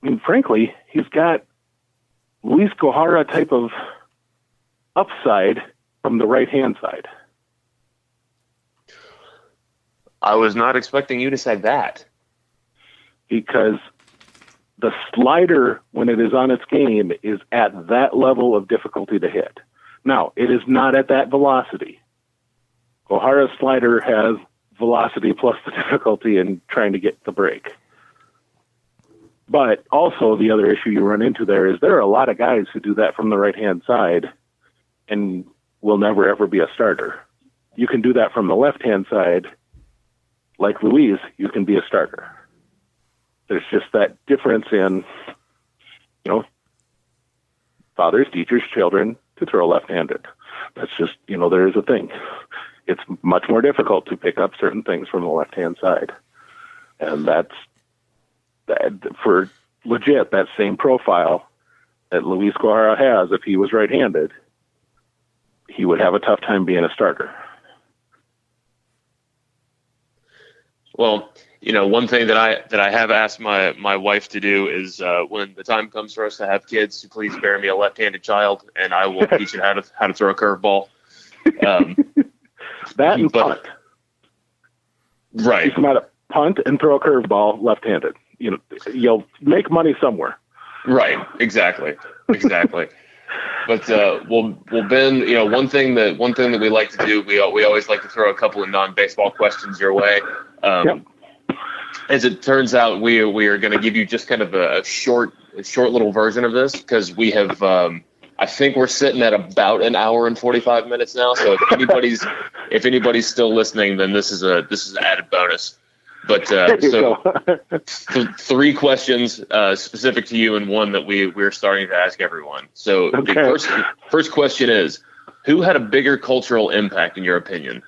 I mean, frankly, he's got Luiz Gohara type of upside from the right hand side. I was not expecting you to say that. because the slider, when it is on its game, is at that level of difficulty to hit. Now, it is not at that velocity. Gohara's slider has velocity plus the difficulty in trying to get the break. But also, the other issue you run into there is there are a lot of guys who do that from the right hand side and will never ever be a starter. You can do that from the left hand side, like Luiz, you can be a starter there's just that difference in, you know, fathers, teachers, children to throw left-handed. That's just, you know, there is a thing. It's much more difficult to pick up certain things from the left-hand side, and that's that for legit that same profile that Luiz Gohara has. If he was right-handed, he would have a tough time being a starter. Well, you know, one thing that I that I have asked my my wife to do is uh, when the time comes for us to have kids, to please bear me a left-handed child, and I will teach it how to how to throw a curveball. Um, That and But- punt. right. Teach him how to punt and throw a curveball left-handed. You know, you'll make money somewhere. Right. Exactly. Exactly. but uh, well, well, Ben, you know, one thing that one thing that we like to do, we we always like to throw a couple of non-baseball questions your way. Um, Yep. As it turns out, we we are going to give you just kind of a, short a short little version of this because we have. Um, I think we're sitting at about an hour and forty five minutes now. So if anybody's if anybody's still listening, then this is a this is an added bonus. But uh, so th- three questions uh, specific to you and one that we we're starting to ask everyone. So the first first question is who had a bigger cultural impact in your opinion?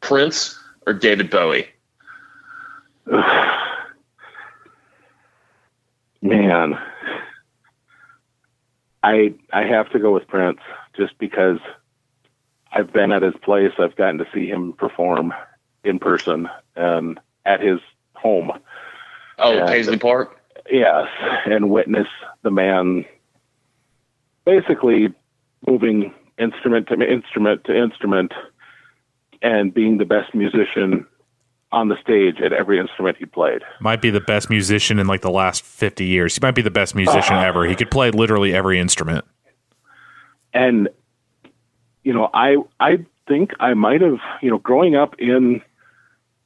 Prince or David Bowie? Man, I I have to go with Prince just because I've been at his place. I've gotten to see him perform in person and at his home. Oh, Yeah. Paisley Park. Yes, and witness the man basically moving instrument to instrument to instrument and being the best musician on the stage at every instrument he played. Might be the best musician in like the last 50 years. He might be the best musician uh-huh. ever. He could play literally every instrument. And you know, I I think I might have, you know, growing up in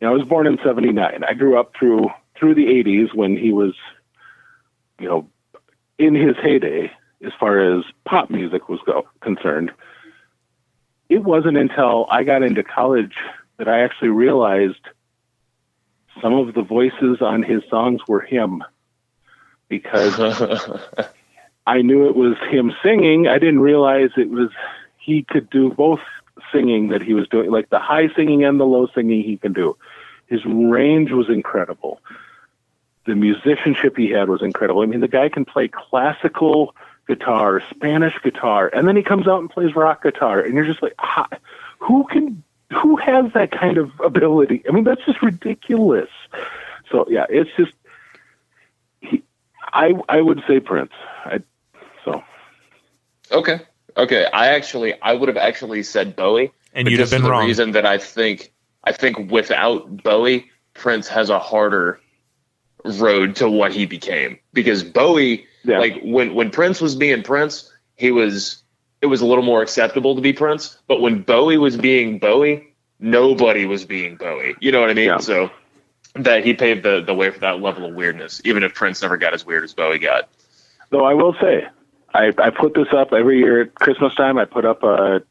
you know, I was born in 79. I grew up through through the 80s when he was you know, in his heyday as far as pop music was go, concerned. It wasn't until I got into college that I actually realized some of the voices on his songs were him because I knew it was him singing. I didn't realize it was he could do both singing that he was doing, like the high singing and the low singing he can do. His range was incredible. The musicianship he had was incredible. I mean, the guy can play classical guitar, Spanish guitar, and then he comes out and plays rock guitar, and you're just like, who can, who has that kind of ability? I mean, that's just ridiculous. So yeah, it's just, he, I I would say Prince. I, so Okay. Okay. I actually, I would have actually said Bowie, And you'd have been for the wrong. reason that I think, I think without Bowie, Prince has a harder road to what he became because Bowie, Yeah. like when when Prince was being Prince, he was it was a little more acceptable to be Prince, but when Bowie was being Bowie, nobody was being Bowie. You know what I mean? Yeah. So that he paved the, the way for that level of weirdness, even if Prince never got as weird as Bowie got. Though I will say, I, I put this up every year at Christmas time. I put up a,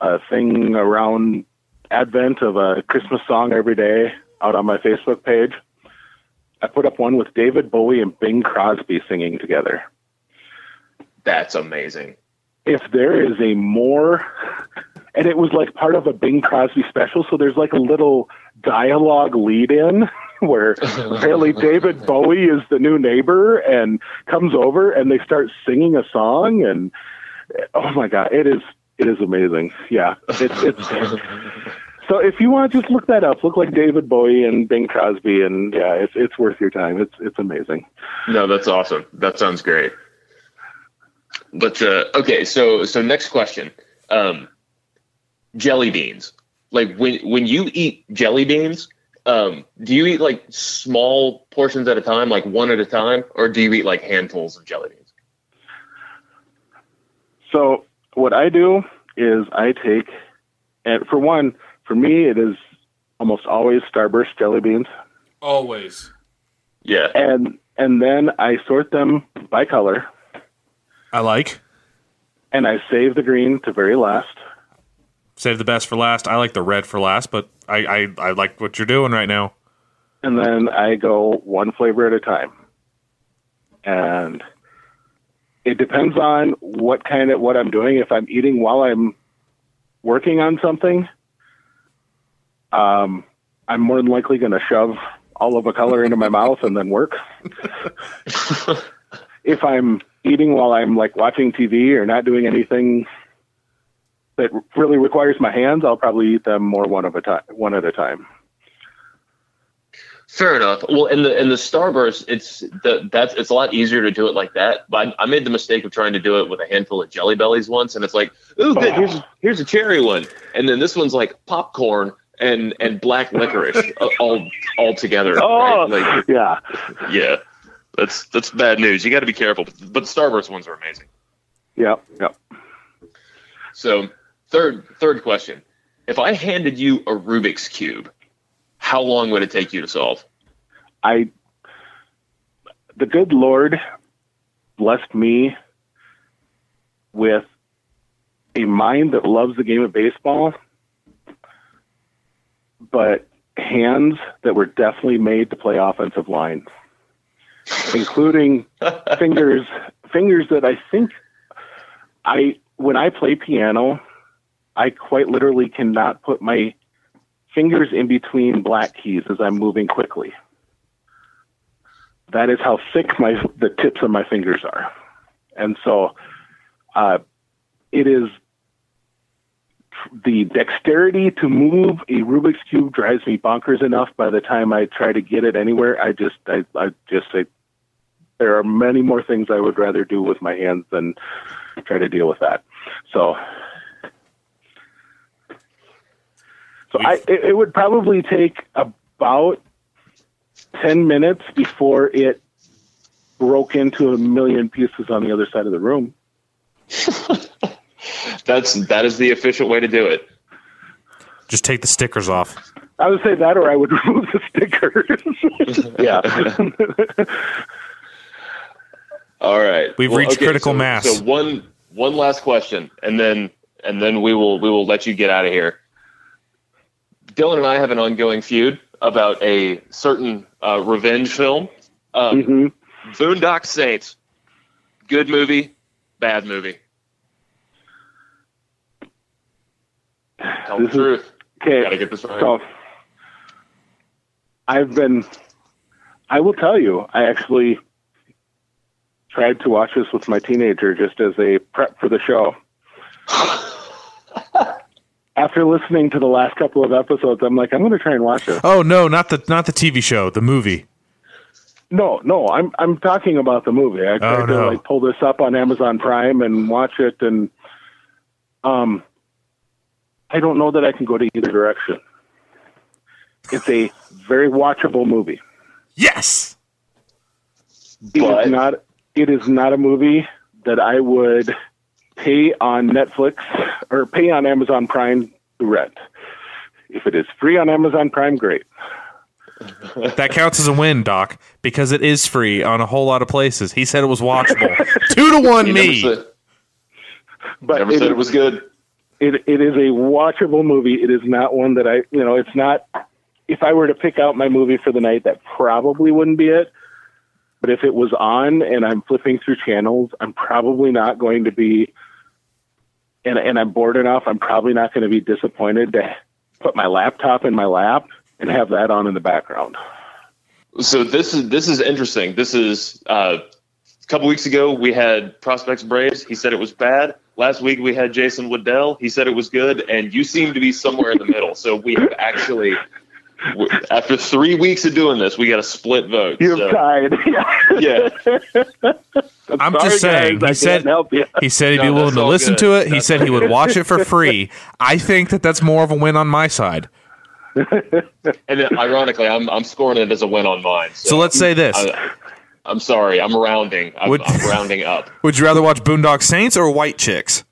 a thing around Advent of a Christmas song every day out on my Facebook page. I put up one with David Bowie and Bing Crosby singing together. That's amazing. If there is a more, and it was like part of a Bing Crosby special, so there's like a little dialogue lead in where apparently David Bowie is the new neighbor and comes over and they start singing a song and oh my god, it is it is amazing. Yeah, it's it's. So if you want, to just look that up. Look like David Bowie and Bing Crosby, and yeah, it's it's worth your time. It's it's amazing. No, that's awesome. That sounds great. But uh, okay, so so next question. Um, jelly beans. Like when when you eat jelly beans, um, do you eat like small portions at a time, like one at a time, or do you eat like handfuls of jelly beans? So what I do is I take, and for one, for me it is almost always Starburst jelly beans, Always. Yeah. and and then I sort them by color, I like. and I save the green to very last. Save the best for last. I like the red for last, but I, I, I like what you're doing right now. and then I go one flavor at a time. And it depends on what kind of what I'm doing. If I'm eating while I'm working on something, um, I'm more than likely going to shove all of a color into my mouth and then work. if I'm eating while I'm like watching TV or not doing anything that really requires my hands, I'll probably eat them more one of a time, one at a time. Fair enough. Well, in the in the Starburst, it's the that's it's a lot easier to do it like that. But I, I made the mistake of trying to do it with a handful of Jelly Bellies once, and it's like, ooh, oh, good, here's here's a cherry one, and then this one's like popcorn and and black licorice all all together. Oh, right? Like, yeah. yeah, that's that's bad news. You got to be careful. But the Starburst ones are amazing. Yep. Yep. So third third question: If I handed you a Rubik's cube, how long would it take you to solve? I, the good Lord blessed me with a mind that loves the game of baseball, but hands that were definitely made to play offensive line, including fingers, fingers that I think I, when I play piano, I quite literally cannot put my fingers in between black keys as I'm moving quickly. That is how thick my the tips of my fingers are, and so uh, it is the dexterity to move a Rubik's cube drives me bonkers enough. By the time I try to get it anywhere, I just I, I just say there are many more things I would rather do with my hands than try to deal with that. So, so I it, it would probably take about ten minutes before it broke into a million pieces on the other side of the room. That's that is the efficient way to do it. Just take the stickers off. I would say that, or I would remove the stickers. yeah. All right. We've reached critical so, mass. So one one last question, and then and then we will we will let you get out of here. Dylan and I have an ongoing feud about a certain uh, revenge film. Um, hmm Boondock Saints. Good movie, bad movie. Tell the This is- truth. Okay. Gotta get this right. So I've been. I will tell you. I actually tried to watch this with my teenager just as a prep for the show. After listening to the last couple of episodes, I'm like, I'm going to try and watch it. Oh no, not the not the TV show, the movie. No, no, I'm I'm talking about the movie. I tried Oh, to like pull this up on Amazon Prime and watch it, and um, I don't know that I can go to either direction. It's a very watchable movie. Yes. It But- is not. It is not a movie that I would pay on Netflix or pay on Amazon Prime to rent. If it is free on Amazon Prime, great. That counts as a win, Doc, because it is free on a whole lot of places. He said it was watchable. Two to one He me. never said, But never it said is- it was good. It it is a watchable movie. It is not one that I you know it's not. If I were to pick out my movie for the night, that probably wouldn't be it. But if it was on and I'm flipping through channels, I'm probably not going to be. And and I'm bored enough. I'm probably not going to be disappointed to put my laptop in my lap and have that on in the background. So this is this is interesting. This is uh, a couple weeks ago we had Prospects Braves. He said it was bad. Last week we had Jason Waddell. He said it was good, and you seem to be somewhere in the middle. So we have actually, after three weeks of doing this, we got a split vote. You've So, tied. yeah, I'm Sorry, just saying. guys, I he said help you. he said he'd be No, willing to listen good. to it. He That's said he would watch it for free. I think that that's more of a win on my side. and then, ironically, I'm I'm scoring it as a win on mine. So, So let's say this: I, I'm sorry. I'm rounding. I'm, Would- I'm rounding up. Would you rather watch Boondock Saints or White Chicks?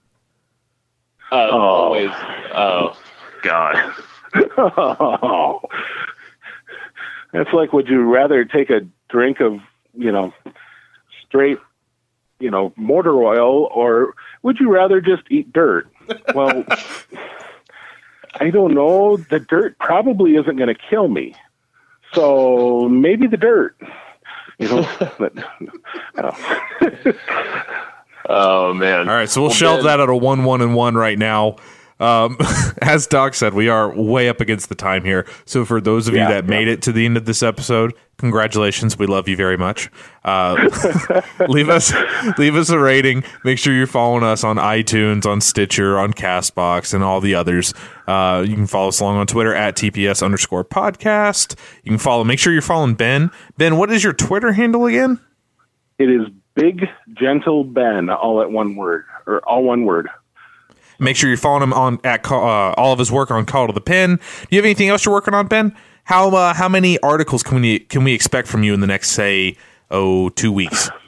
Uh, Always. Oh God. Oh. It's like, would you rather take a drink of, you know, straight, you know, motor oil, or would you rather just eat dirt? Well, I don't know. The dirt probably isn't going to kill me, so maybe the dirt. You know, but, I Oh man. All right, so we'll, Well, shelve Ben- that at a one, one, and one right now. Um, as Doc said, we are way up against the time here. So for those of you Yeah, that made it to the end of this episode, congratulations. We love you very much. Uh, leave us leave us a rating. Make sure you're following us on iTunes, on Stitcher, on Castbox, and all the others. Uh, you can follow us along on Twitter at TPS underscore podcast. You can follow. Make sure you're following Ben. Ben, what is your Twitter handle again? it is Big Gentle Ben, all at one word, or all one word. Make sure you're following him on at uh, all of his work on Call to the Pen. Do you have anything else you're working on, Ben? How uh, how many articles can we can we expect from you in the next say oh two weeks?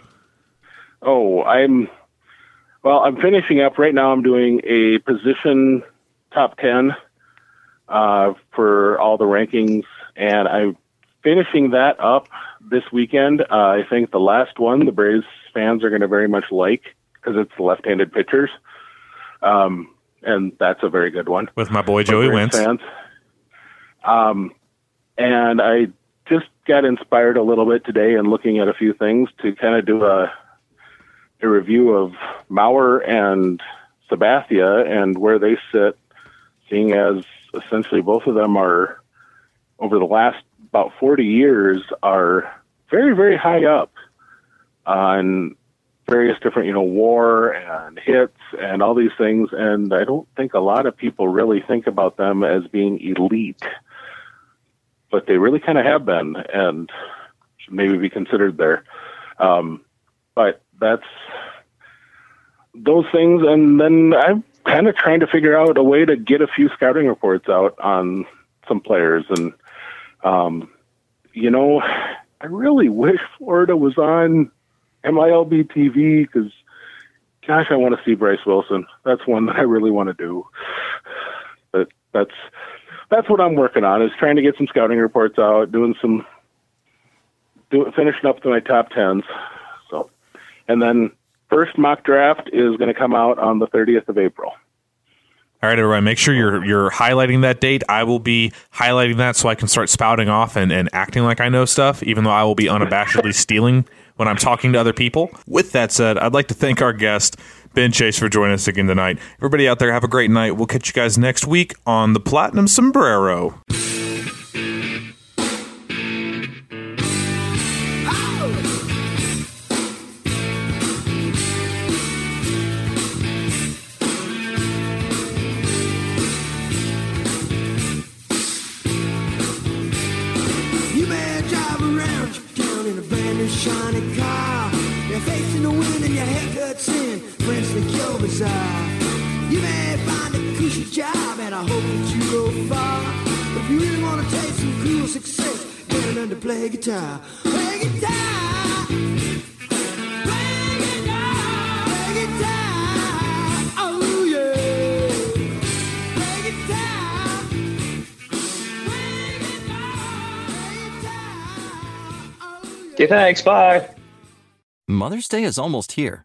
Oh, I'm well. I'm finishing up right now. I'm doing a position top ten uh, for all the rankings, and I'm finishing that up this weekend. Uh, I think the last one the Braves fans are going to very much like because it's left-handed pitchers, um, and that's a very good one With my boy Joey Wentz. fans. Um, and I just got inspired a little bit today and looking at a few things to kind of do a a review of Mauer and Sabathia and where they sit, seeing as essentially both of them are over the last about 40 years are very very high up on various different you know war and hits and all these things and I don't think a lot of people really think about them as being elite but they really kind of have been and should maybe be considered there. Um, but that's those things, and then I'm kind of trying to figure out a way to get a few scouting reports out on some players, and um, you know, I really wish Florida was on MILB TV because, gosh, I want to see Bryse Wilson. That's one that I really want to do. But that's that's what I'm working on is trying to get some scouting reports out, doing some, do, finishing up to my top tens. So, and then first mock draft is going to come out on the 30th of April. All right, everyone, make sure you're you're highlighting that date. I will be highlighting that so I can start spouting off and, and acting like I know stuff, even though I will be unabashedly stealing when I'm talking to other people. With that said, I'd like to thank our guest, Ben Chase, for joining us again tonight. Everybody out there, have a great night. We'll catch you guys next week on the Platinum Sombrero. Think you're bizarre. You may find a cushy job and I hope that you go far. But if you really want to taste some cool success, get learn to play guitar. Play guitar. Play guitar. Play guitar. Oh yeah. Play guitar. Okay, oh, thanks. Bye. Mother's Day is almost here,